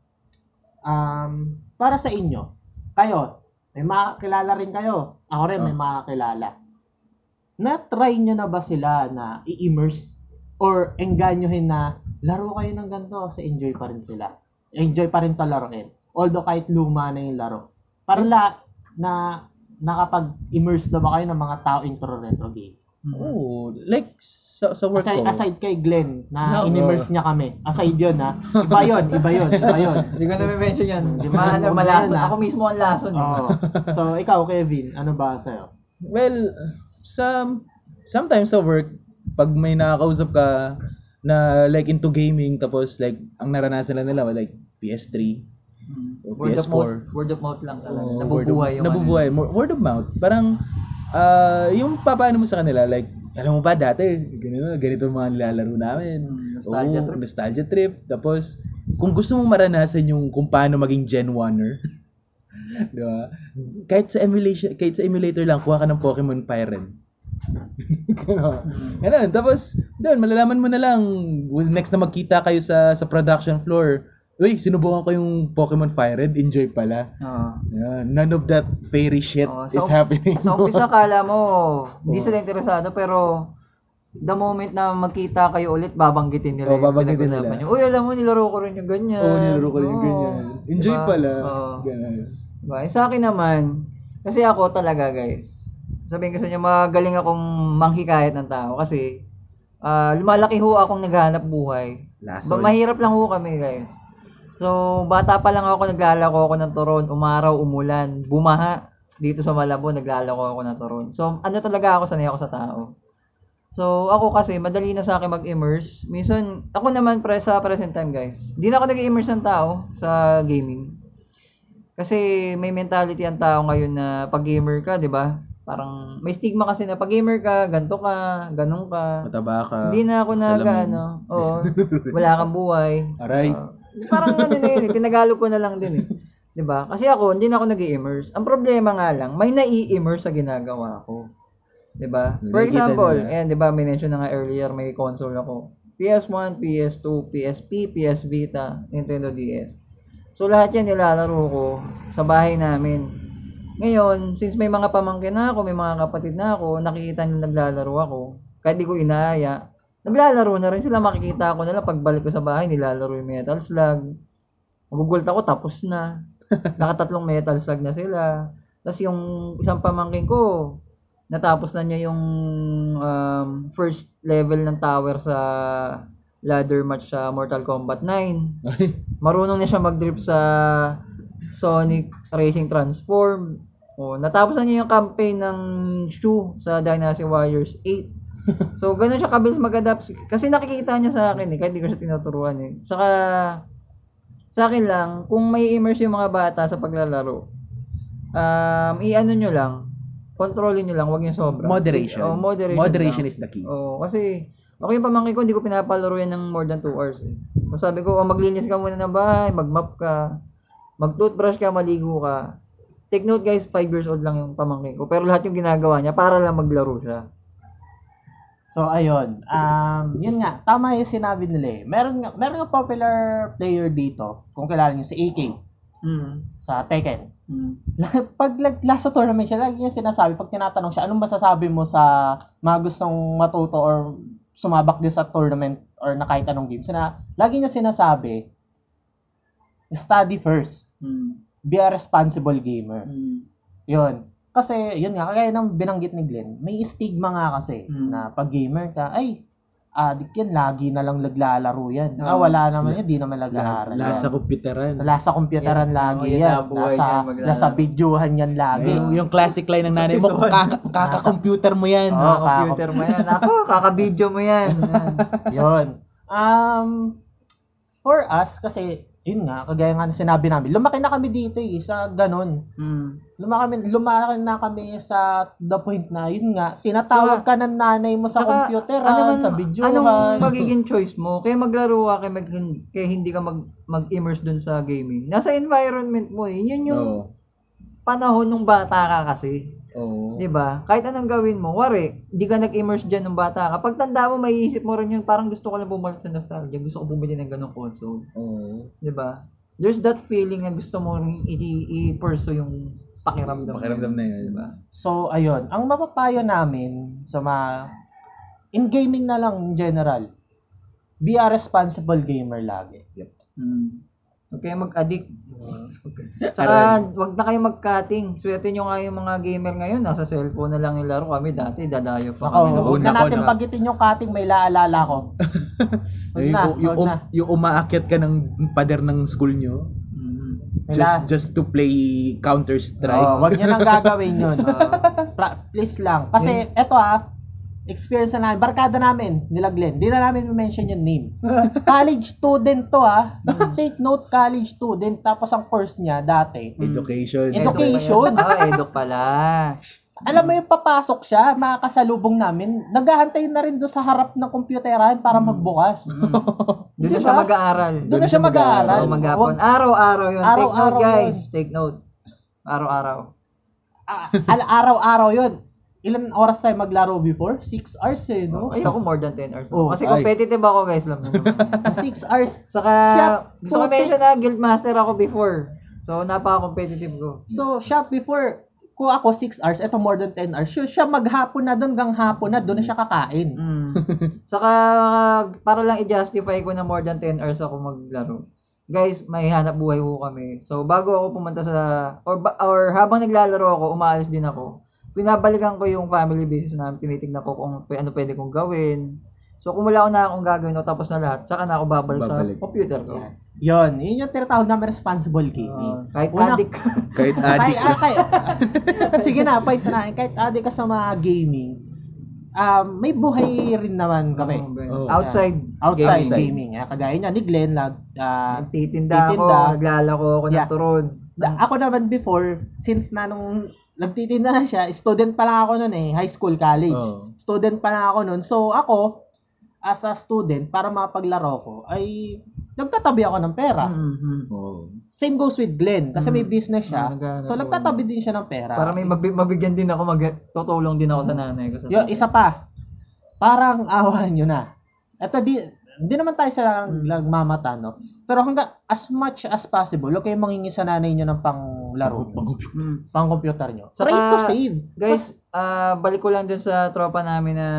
um, para sa inyo, kayo, may makakilala rin kayo. Ako rin, may makakilala. Na-try nyo na ba sila na i-immerse or engganyohin na laro kayo ng ganito kasi enjoy pa rin sila. Enjoy pa rin to laruin. Although kahit luma na yung laro. Para la, na nakapag-immerse na ba kayo ng mga tao intro retro game? Oo, like sa, sa work Aside, ko. aside kay Glenn na No. in-immerse niya kami. Aside yun ha. Iba yun, iba yun, iba yun. Hindi ko na mention yan. Di ba? Ano, malason. Ako mismo ang lason. Oo. So, ikaw, Kevin, ano ba sa'yo? Well, some sometimes sa work, pag may nakakausap ka na like into gaming, tapos like ang naranasan lang nila like PS3 o Word of PS4. mouth, word of mouth lang talaga. Oo, Nabubuhay word of, yung ano. nabubuhay. More- Word of mouth. Parang, ah yung papaano mo sa kanila, like, alam mo ba dati, ganito, ganito mga nilalaro namin. Hmm, nostalgia Oo, trip. Nostalgia trip. Tapos, kung gusto mong maranasan yung kung paano maging Gen 1er, di ba? Kahit sa emulation, kahit sa emulator lang, kuha ka ng Pokemon Pyren. Ganon. Ganon. Tapos, doon, malalaman mo na lang, next na magkita kayo sa sa production floor, Uy, sinubukan ko yung Pokemon Fire Red, enjoy pala. Oo. Yeah, none of that fairy shit is so- happening. Sa umpisa kala mo, hindi sila interesado pero the moment na magkita kayo ulit, babanggitin nila Oo, babanggitin nila. niyo. Uy, alam mo, nilaro ko rin yung ganyan. Oo, nilaro ko rin yung ganyan. Enjoy Diba? pala. Oo. Ganun. Diba? Eh, sa akin naman, kasi ako talaga guys, sabihin ko sa inyo, magaling akong manghikayat ng tao kasi ah, lumalaki ho akong naghahanap buhay. Lason. Ba, mahirap lang ho kami guys. So, bata pa lang ako, naglalako ako ng turon, umaraw, umulan, bumaha. Dito sa Malabo, naglalako ako ng turon. So, ano talaga ako, sanay ako sa tao. So, ako kasi, madali na sa akin mag-immerse. Minsan, ako naman pre, sa present time guys, di na ako nag-immerse ng tao sa gaming. Kasi may mentality ang tao ngayon na pag gamer ka, 'di ba? Parang may stigma kasi na pag gamer ka, ganto ka, ganun ka. Mataba ka. Hindi na ako salamin. ano, oo, wala kang buhay. Aray. Oo. parang ano na yun, eh, tinagalog ko na lang din eh. 'Di ba? Kasi ako hindi na ako nag-immerse. Ang problema nga lang, may nai-immerse sa ginagawa ko. 'Di ba? For example, ayan 'di ba, may mention na nga earlier may console ako. PS1, PS2, PSP, PS Vita, Nintendo DS. So lahat yan nilalaro ko sa bahay namin. Ngayon, since may mga pamangkin na ako, may mga kapatid na ako, nakikita nila naglalaro ako, kahit di ko inaaya, naglalaro na rin sila, makikita ko na lang, pagbalik ko sa bahay, nilalaro yung Metal Slug. Magugult ako, tapos na. Nakatatlong Metal Slug na sila. Tapos yung isang pamangkin ko, natapos na niya yung um, first level ng tower sa ladder match sa Mortal Kombat 9 marunong na siya mag-drip sa Sonic Racing Transform. O, natapos na niya yung campaign ng Shu sa Dynasty Warriors 8. So, ganun siya kabilis mag-adapt. Kasi nakikita niya sa akin eh, kahit hindi ko siya tinuturuan eh. Saka, sa akin lang, kung may immerse yung mga bata sa paglalaro, um, i-ano nyo lang, kontrolin nyo lang, wag yung sobra. Moderation. Oh, moderation. Moderation lang. is the key. Oo, kasi ako yung pamangkin ko, hindi ko pinapalaro yan ng more than 2 hours eh. Sabi ko, oh, maglinis ka muna ng bahay, mag-map ka, mag-toothbrush ka, maligo ka. Take note guys, 5 years old lang yung pamangkin ko. Pero lahat yung ginagawa niya para lang maglaro siya. So, ayun. Um, yun nga, tama yung sinabi nila eh. Meron nga, meron nga popular player dito, kung kilala niyo, si AK, Mm. sa Tekken. Mm. pag lag- last sa tournament siya, lagi niya sinasabi, pag tinatanong siya, anong masasabi mo sa mga gustong matuto or sumabak din sa tournament or na kahit anong game, sina, lagi niya sinasabi, study first. Mm. Be a responsible gamer. Mm. Yun. Kasi, yun nga, kagaya ng binanggit ni Glenn, may stigma nga kasi Mm. na pag gamer ka, ay, adik yan, lagi na lang naglalaro yan. ah, Oo. wala naman yan, di naman nag-aaral yan. Lasa computeran. Nasa computeran Yan. lagi Oo, yan, Nasa, yan, nasa videohan yan lagi. Yung, yung classic line ng nanay mo, kaka-computer mo yan. Oo. Ah, computer mo yan. Ako, kakabidyo mo yan. Yan. Yun. Um, for us, kasi, yun nga, kagaya nga na sinabi namin, lumaki na kami dito eh, sa ganun. Mm. Lumaki, lumaki na kami sa the point na, yun nga, tinatawag ka ng nanay mo sa Tsaka, computer, ano man- sa videohan. Anong magiging choice mo? Kaya maglaro ka, kaya, mag, kaya hindi ka mag, mag-immerse dun sa gaming. Nasa environment mo eh. Yun yung Oo. panahon nung bata ka kasi. Oo. 'Di ba? Kahit anong gawin mo, wari, hindi ka nag-immerse diyan nung bata ka. Pag tanda mo, maiisip mo rin yun, parang gusto ko lang bumalik sa nostalgia. Gusto ko bumili ng ganong console. Oo. 'Di ba? there's that feeling na gusto mo rin i-pursue yung pakiramdam. Pakiramdam na yun. Diba? So, ayun. Ang mapapayo namin sa mga... In gaming na lang in general. Be a responsible gamer lagi. Hmm. Huwag kayo mag-addict. Saka, wag na kayo mag-cutting. Swerte nyo nga yung mga gamer ngayon. Nasa cellphone na lang yung laro. Kami dati, dadayo pa Ako, kami. huwag Una na ko natin na. bagitin yung cutting, may laalala ko. Huwag yung, na, yung, yung, huwag na. um- yung umaakyat ka ng pader ng school nyo Hmm. May just la- just to play Counter Strike. Oh, wag niyo nang gagawin yun. Pra- please lang. Kasi, eto ah, experience na namin, barkada namin, nila Glenn, di na namin mention yung name. college student to ah. Take note, college student. Tapos ang course niya dati, Education. Edu- Education. Ah, eduk pala. alam mo yung papasok siya, makakasalubong namin, naghahantay na rin doon sa harap ng computeran para magbukas. Doon na Di siya ba? mag-aaral. Doon na siya mag-aaral. Araw maghapon. Araw-araw yun. Take Araw-araw note guys. Take note. Araw-araw. Ah, al- araw-araw yun. Ilan oras tayo maglaro before? 6 hours eh, no? Ay, ako more than 10 hours. Oh. Kasi Ay. competitive ako guys. Naman. 6 hours. Saka, Siya, gusto ko mention na guildmaster ako before. So, napaka-competitive ko. So, siya before, kung ako 6 hours, eto more than 10 hours, siya, siya maghapon na doon, hanggang hapon na, doon na siya kakain. Mm. Saka, para lang i-justify ko na more than 10 hours ako maglaro. Guys, may hanap buhay ko kami. So, bago ako pumunta sa, or, or habang naglalaro ako, umaalis din ako. Pinabalikan ko yung family basis namin. Tinitignan ko kung p- ano pwede kong gawin. So, kung wala ko na akong gagawin o tapos na lahat, saka na ako babalik, Babalik. sa computer ko. Yon, yun yung tinatawag namin responsible gaming. Uh, kahit Una- addict ka. Kahit Kahit, addict. ah, kahit, sige na, point na. Kahit adi ka sa mga gaming, um, may buhay rin naman kami. Oh. Outside. Outside Outside. gaming. ah. Kagaya niya, ni Glenn, nag, ah, Titinda, Titinda. ako, naglalako ako ng Yeah. turod. Da- ako naman before, since na nung nagtitinda na siya, student pa lang ako noon eh, high school, college. Oh. Student pa lang ako noon. So ako, as a student, para mapaglaro ko, ay nagtatabi ako ng pera. Mhm. Oh. Same goes with Glenn, kasi may business siya. Ah, so nagtatabi din siya ng pera. Para may mabi- mabigyan din ako, mag tutulong din ako sa nanay ko. Sa Yo, isa pa, parang awahan nyo na. Ito, di, di naman tayo sa nagmamata, no? Pero hanggang as much as possible, huwag kayong mangingi sa nanay nyo ng panglaro nyo, Mm. pang computer nyo. Saka, Try to save. Guys, ah balik ko lang dun sa tropa namin na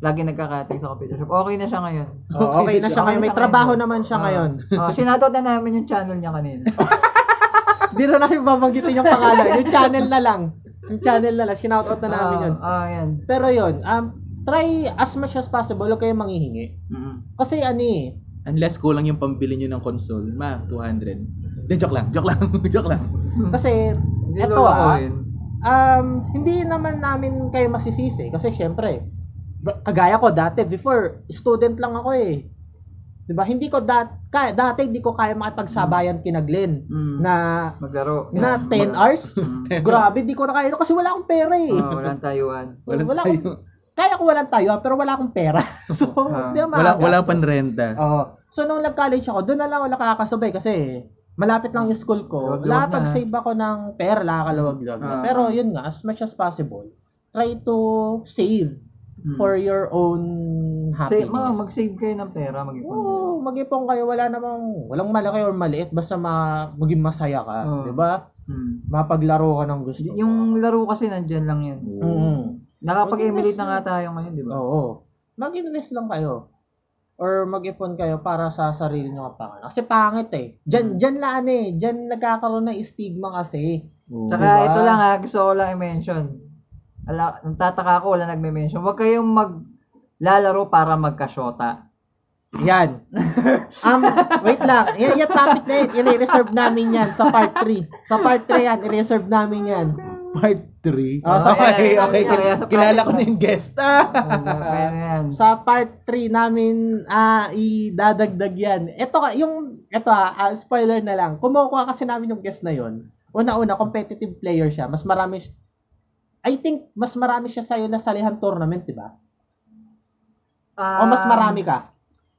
lagi nagkakating sa computer shop. Okay na siya ngayon. Oh, okay na siya ngayon. May trabaho naman siya ngayon. Oh, sinatot na namin yung channel niya kanina. Di na namin babanggitin yung pangalan. Yung channel na lang. Yung channel na lang. Sinoutout na namin yun. Ah, ah, yan. Pero yun, um, try as much as possible, huwag kayong manghihingi. Mm. Kasi ano eh, Unless kulang yung pambili nyo ng console, ma, 200. De, joke lang, joke lang, joke lang. kasi, Hindi eto ah, um, hindi naman namin kayo masisisi. Kasi syempre, ba- kagaya ko dati, before, student lang ako eh. 'Di ba Hindi ko dat kaya, dati hindi ko kaya makipagsabayan kina Glenn Mm. na Maglaro. na 10 hours. Grabe, di ko na kaya kasi wala akong pera eh. Oh, walang tayuan. Walang wala tayo. akong, kaya ko walang tayo pero wala akong pera. so, Ah. hindi ako Wala, wala pang renta. Oo. So, nung nag-college ako, doon na lang ako nakakasabay kasi malapit lang yung school ko. Nakapag-save ako ng pera, nakakaluwag-luwag na. Ah. Pero yun nga, as much as possible, try to save for your own happiness. ma, mag-save kayo ng pera, mag-ipon. Oo, mag-ipon kayo. Wala namang, walang malaki or maliit. Basta ma, maging masaya ka. Oo. Di ba? Hmm. Mapaglaro ka ng gusto. Yung laro kasi nandyan lang yan. Mm. Nakapag-emulate na nga tayo ngayon, di ba? Oo. Mag-invest lang kayo. Or mag-ipon kayo para sa sarili nyo pangalan. Kasi pangit eh. Diyan, diyan laan eh. Diyan nagkakaroon ng stigma kasi. Tsaka Diba? ito lang ha, gusto ko lang i-mention. Ala, nagtataka ko, wala nagme-mention. Huwag kayong maglalaro para magkasyota. Yan. Um, wait lang. Yan, yung topic na yun, i-reserve namin yan sa part 3. Sa part 3 yan, i-reserve namin yan. Part 3. Oh, sa- okay, okay. Kaya sa Kilala ko na yung guest. Ah! Sa part 3 namin ah idadagdag yan. Ito yung, ito ah, spoiler na lang. Kumukuha kasi namin yung guest na yon. Una-una, competitive player siya. Mas marami, si- I think, mas marami siya sa'yo na salihan tournament, di ba? O mas Um, marami ka?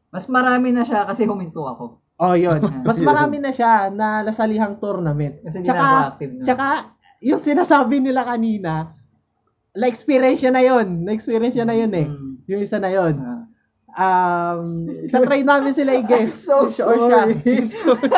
Mas marami na siya kasi huminto ako. Oh, yun. Mas marami na siya na nasalihang tournament. Kasi hindi na ako active na. Tsaka, yung sinasabi nila kanina, na-experience siya na yun. Na-experience siya na yun eh. Mm. Yung isa na yun. Ah. um, try namin sila i-guess. So siya or siya. sorry.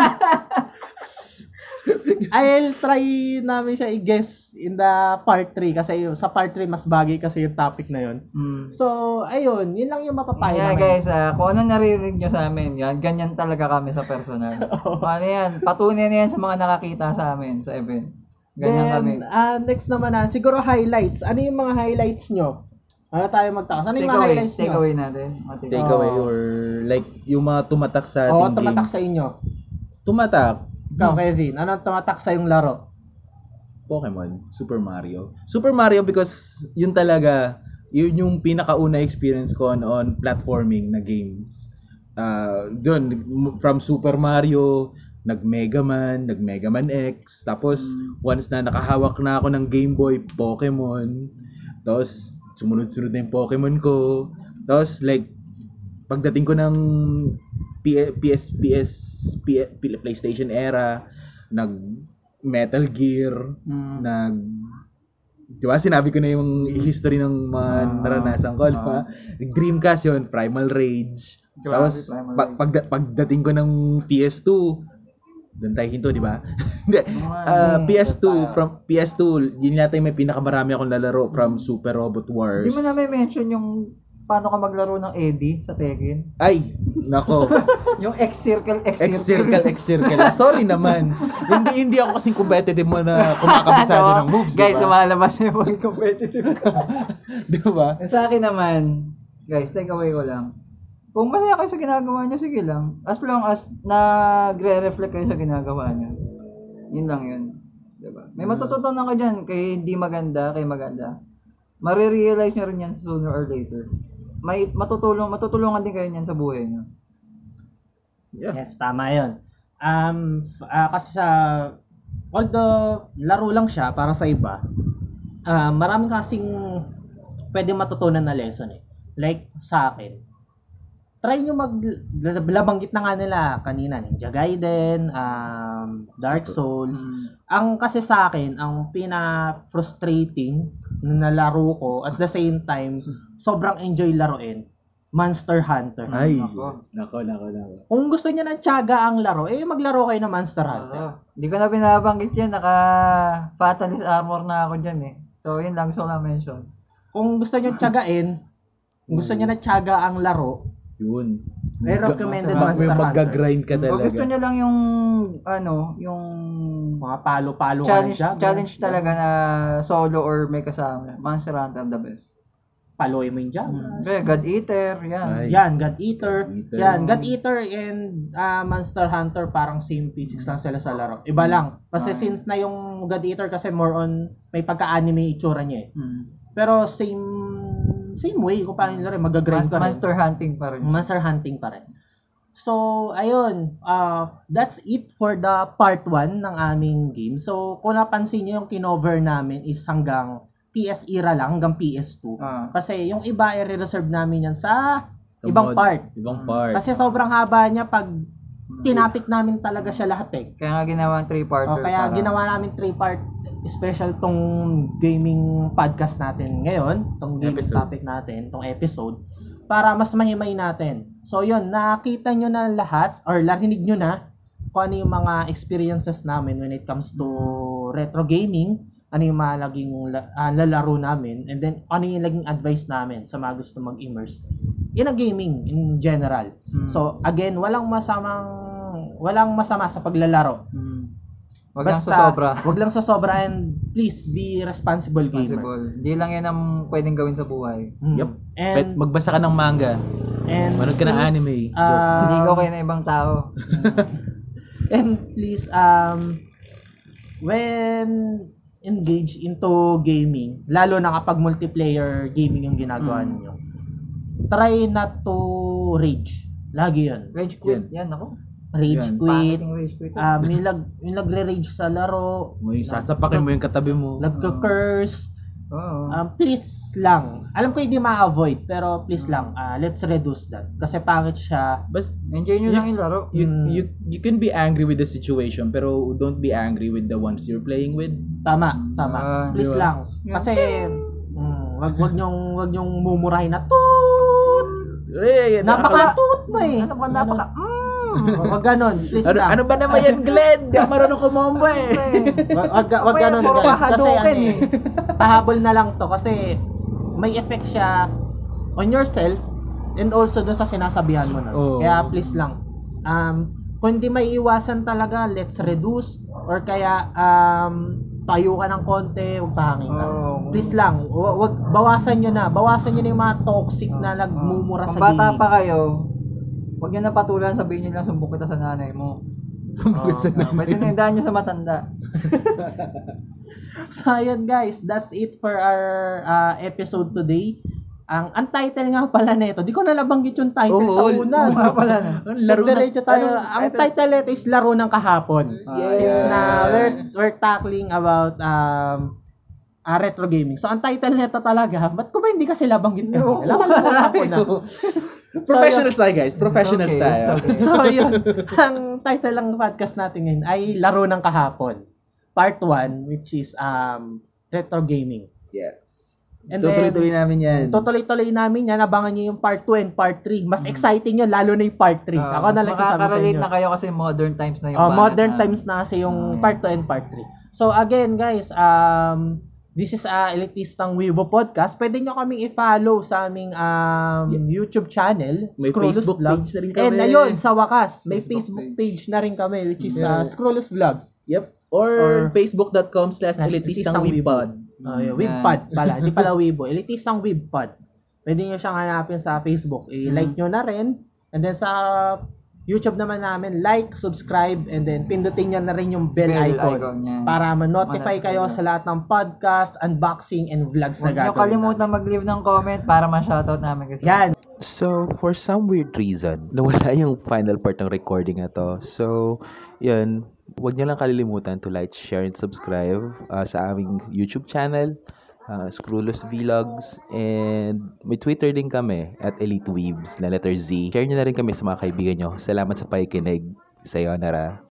I'll try namin siya i-guess in the part 3 kasi yung- sa part 3 mas bagay kasi yung topic na yun. Mm. So, ayun, yun lang yung mapapayo Yeah, namin. guys, ah, kung ano naririnig nyo sa amin, yan, ganyan talaga kami sa personal. ano yan, patunay na yan sa mga nakakita sa amin sa event. Ganyan kami. Then, ah, next naman na, siguro highlights. Ano yung mga highlights nyo? Ano tayo magtakas? Ano yung Take mga away, highlights take nyo? away natin. O, take Take away or like yung mga tumatak sa Oo, ating tumatak game. sa inyo. Tumatak. Ikaw, Kevin, ano tumatak sa yung laro? Pokemon, Super Mario. Super Mario because yun talaga, yun yung pinakauna experience ko on, on platforming na games. Uh, doon, from Super Mario, nag Mega Man, nag Mega Man X, tapos once na nakahawak na ako ng Game Boy, Pokemon, tapos sumunod-sunod na yung Pokemon ko, tapos like, pagdating ko ng P- PS, PS, P- P- PlayStation era, nag Metal Gear, nag Di ba, sinabi ko na yung history ng mga naranasan ko, di ba? Dreamcast yun, Primal Rage. Tapos, pag, pagda- pagdating ko ng PS2, doon tayo hinto, di ba? Hindi. Ah, PS2, from PS2, yun yata yung may pinakamarami akong lalaro from Super Robot Wars. Hindi mo na may mention yung paano ka maglaro ng Eddie sa Tekken. Ay, nako. Yung X-Circle, X-Circle. X-circle, X-circle. Sorry naman. hindi hindi ako kasing competitive mo na kumakabisado Ano? ng moves, Guys, di ba? lumalabas na yung competitive ka. Di ba? Sa akin naman, guys, take away ko lang. Kung masaya kayo sa ginagawa nyo, sige lang. As long as nagre-reflect kayo sa ginagawa nyo. Yun lang yun. Diba? May matututunan ka dyan kay hindi maganda, kay maganda. Marirealize nyo rin yan sooner or later. May matutulong, matutulungan din kayo niyan sa buhay nyo. Yeah. Yes, tama yun. Um, ah, kasi sa, although laro lang siya para sa iba, ah maraming kasing pwede matutunan na lesson eh. Like sa akin, try nyo mag, labanggit na nga nila kanina, Ninja Gaiden, um, Dark Souls. Ang kasi sa akin, ang pina-frustrating na nalaro ko at the same time, sobrang enjoy laruin, Monster Hunter. Ay. Ako. Nako, nako, nako. Kung gusto niyo ng tiyaga ang laro, eh maglaro kayo ng Monster Hunter. Ah, Hindi ko na binabanggit yan. Naka Fatalist Armor na ako dyan eh. So, yun lang. So, na mention. Kung gusto niyo tiyagain, kung gusto niyo na tiyaga ang laro, Yun. I recommended Mag, Hunter. mag-grind ka Kung talaga. gusto nyo lang yung, ano, yung Mga palo-palo challenge, tiyaga. challenge talaga na solo or may kasama. Monster Hunter the best. Paloy mo yung tiyaga. Okay, God Eater, yan. Ay. Yan, God Eater. Eater. Yan, God Eater and ah, Monster Hunter parang same physics lang sila sa laro. Iba lang. Kasi since na yung God Eater kasi more on may pagka-anime itsura niya eh. Hmm. Pero same same way kung paano nila rin mag-grind ka rin. Monster Hunting pa rin. Monster hunting pa rin. So, ayun. uh, that's it for the part 1 ng aming game. So, kung napansin nyo yung kinover namin is hanggang PS era lang, hanggang PS2. Ah. Kasi yung iba, i-reserve namin yan sa, Sa ibang mod- part. Ibang part. Kasi sobrang haba niya pag tinapik namin talaga siya lahat eh. Kaya nga ginawa ang O, three-parter. kaya para- ginawa namin three-part special tong gaming podcast natin ngayon, tong gaming Episode. topic natin, tong episode, para mas mahimay natin. So yun, nakita nyo na lahat, or narinig nyo na, kung ano yung mga experiences namin when it comes to retro gaming, ano yung mga laging la- ah, lalaro namin, and then ano yung laging advice namin sa mga gusto mag-immerse in a gaming in general. So again, walang masamang walang masama sa paglalaro. Hmm. Wag lang sa sobra. Wag lang sa sobra and please be responsible gamer. Possible. Hindi lang yan ang pwedeng gawin sa buhay. Mm. Yup. And, Pet, magbasa ka ng manga. and Manood ka ng please, anime. ah, Hindi ko kayo na ibang tao. and please, um, when engage into gaming, lalo na kapag multiplayer gaming yung ginagawa Mm. ninyo, try not to rage. Lagi yun. Rage quit. Yan, ako. Rage Yan, quit. Pangit yung rage quit. Um, yung, lag, yung nagre-rage sa laro, May sasapakin mo yung katabi mo. nagka-curse, Oo. Um, please lang. Alam ko hindi ma-avoid, pero please lang, ah, let's reduce that. Kasi pangit siya. Bas, Enjoy nyo lang yung laro. you, Mm. you, you can be angry with the situation, pero don't be angry with the ones you're playing with. Tama, tama. Ah, please di ba? lang. Kasi, mm, wag, wag nyong, wag nyong mumurahin na, toot! Eh, Napaka-toot mo eh. Ano ba, napaka, mm, Wag ganon, please ano, lang. ano ba naman yan, Glenn? Di ako marunong kumombo eh. Wag, wag, wag puro guys. Kasi ano eh, eh. pahabol na lang to kasi may effect siya on yourself and also dun sa sinasabihan mo nun. Oo. Kaya please lang, um, kung hindi may iwasan talaga, let's reduce or kaya um, tayo ka ng konti, huwag pahangin ka. Oo. Please lang, wa- wag, bawasan nyo na. Bawasan nyo na yung mga toxic na nagmumura Kung sa bata pa kayo, huwag nyo na patulan, sabihin nyo lang, sumbong kita sa nanay mo. Sumbukit sa Oh, pwede na indaan nyo sa matanda. So ayun guys, that's it for our uh, episode today. Ang ang title nga pala nito, di ko na nabanggit yung title sa Oo, una. Oo nga pala. Laro na. Diretso tayo. Anong ang title nito is Laro ng Kahapon. Since na we're, we're tackling about um, uh, retro gaming. So ang title nito talaga, ba't ko ba hindi kasi labanggit? Laro ng Kahapon na. Professionals tayo, guys. Professionals Okay, tayo. it's so yun, ang title ng podcast natin ngayon ay Laro ng Kahapon. Part 1, which is um, retro gaming. Yes. And Tutuloy-tuloy namin yan. Tutuloy-tuloy namin yan. Abangan nyo yung part 2 and part 3. Mas exciting yun, lalo na yung part 3. Ah, Ako na lang sasabi sa Makaka-relate inyo. na kayo kasi modern times na yung banat modern na. times na kasi yung part 2 and part 3. So again, guys, um this is a elitistang Weibo podcast. Pwede nyo kaming i-follow sa aming um, YouTube channel, May Scrollus Facebook Vlog. page na rin kami. And ayun, sa wakas, may Facebook Facebook page na rin kami, which is uh, Scrollus Vlogs. Yep. Or, facebook.com slash elitistang webpod. Oh, yeah, Webpod pala. Hindi pala Weibo. Elitistang Webpod. Pwede nyo siyang hanapin sa Facebook. I-like nyo na rin. And then sa YouTube naman namin, like, subscribe, and then pindutin nyo na rin yung bell, Bell icon, icon, yan. para ma-notify kayo sa lahat ng podcast, unboxing, and vlogs na Huwag nyo gagawin. kalimutan mag-leave ng comment para ma-shoutout namin kasi. Yan. So, for some weird reason, nawala yung final part ng recording na to. So, yun, huwag niyo lang kalilimutan to like, share, and subscribe uh, sa aming YouTube channel, uh, Screwless Vlogs, and may Twitter din kami at Elite Weebs na letter Z. Share niyo na rin kami sa mga kaibigan nyo. Salamat sa pakikinig. Sayonara.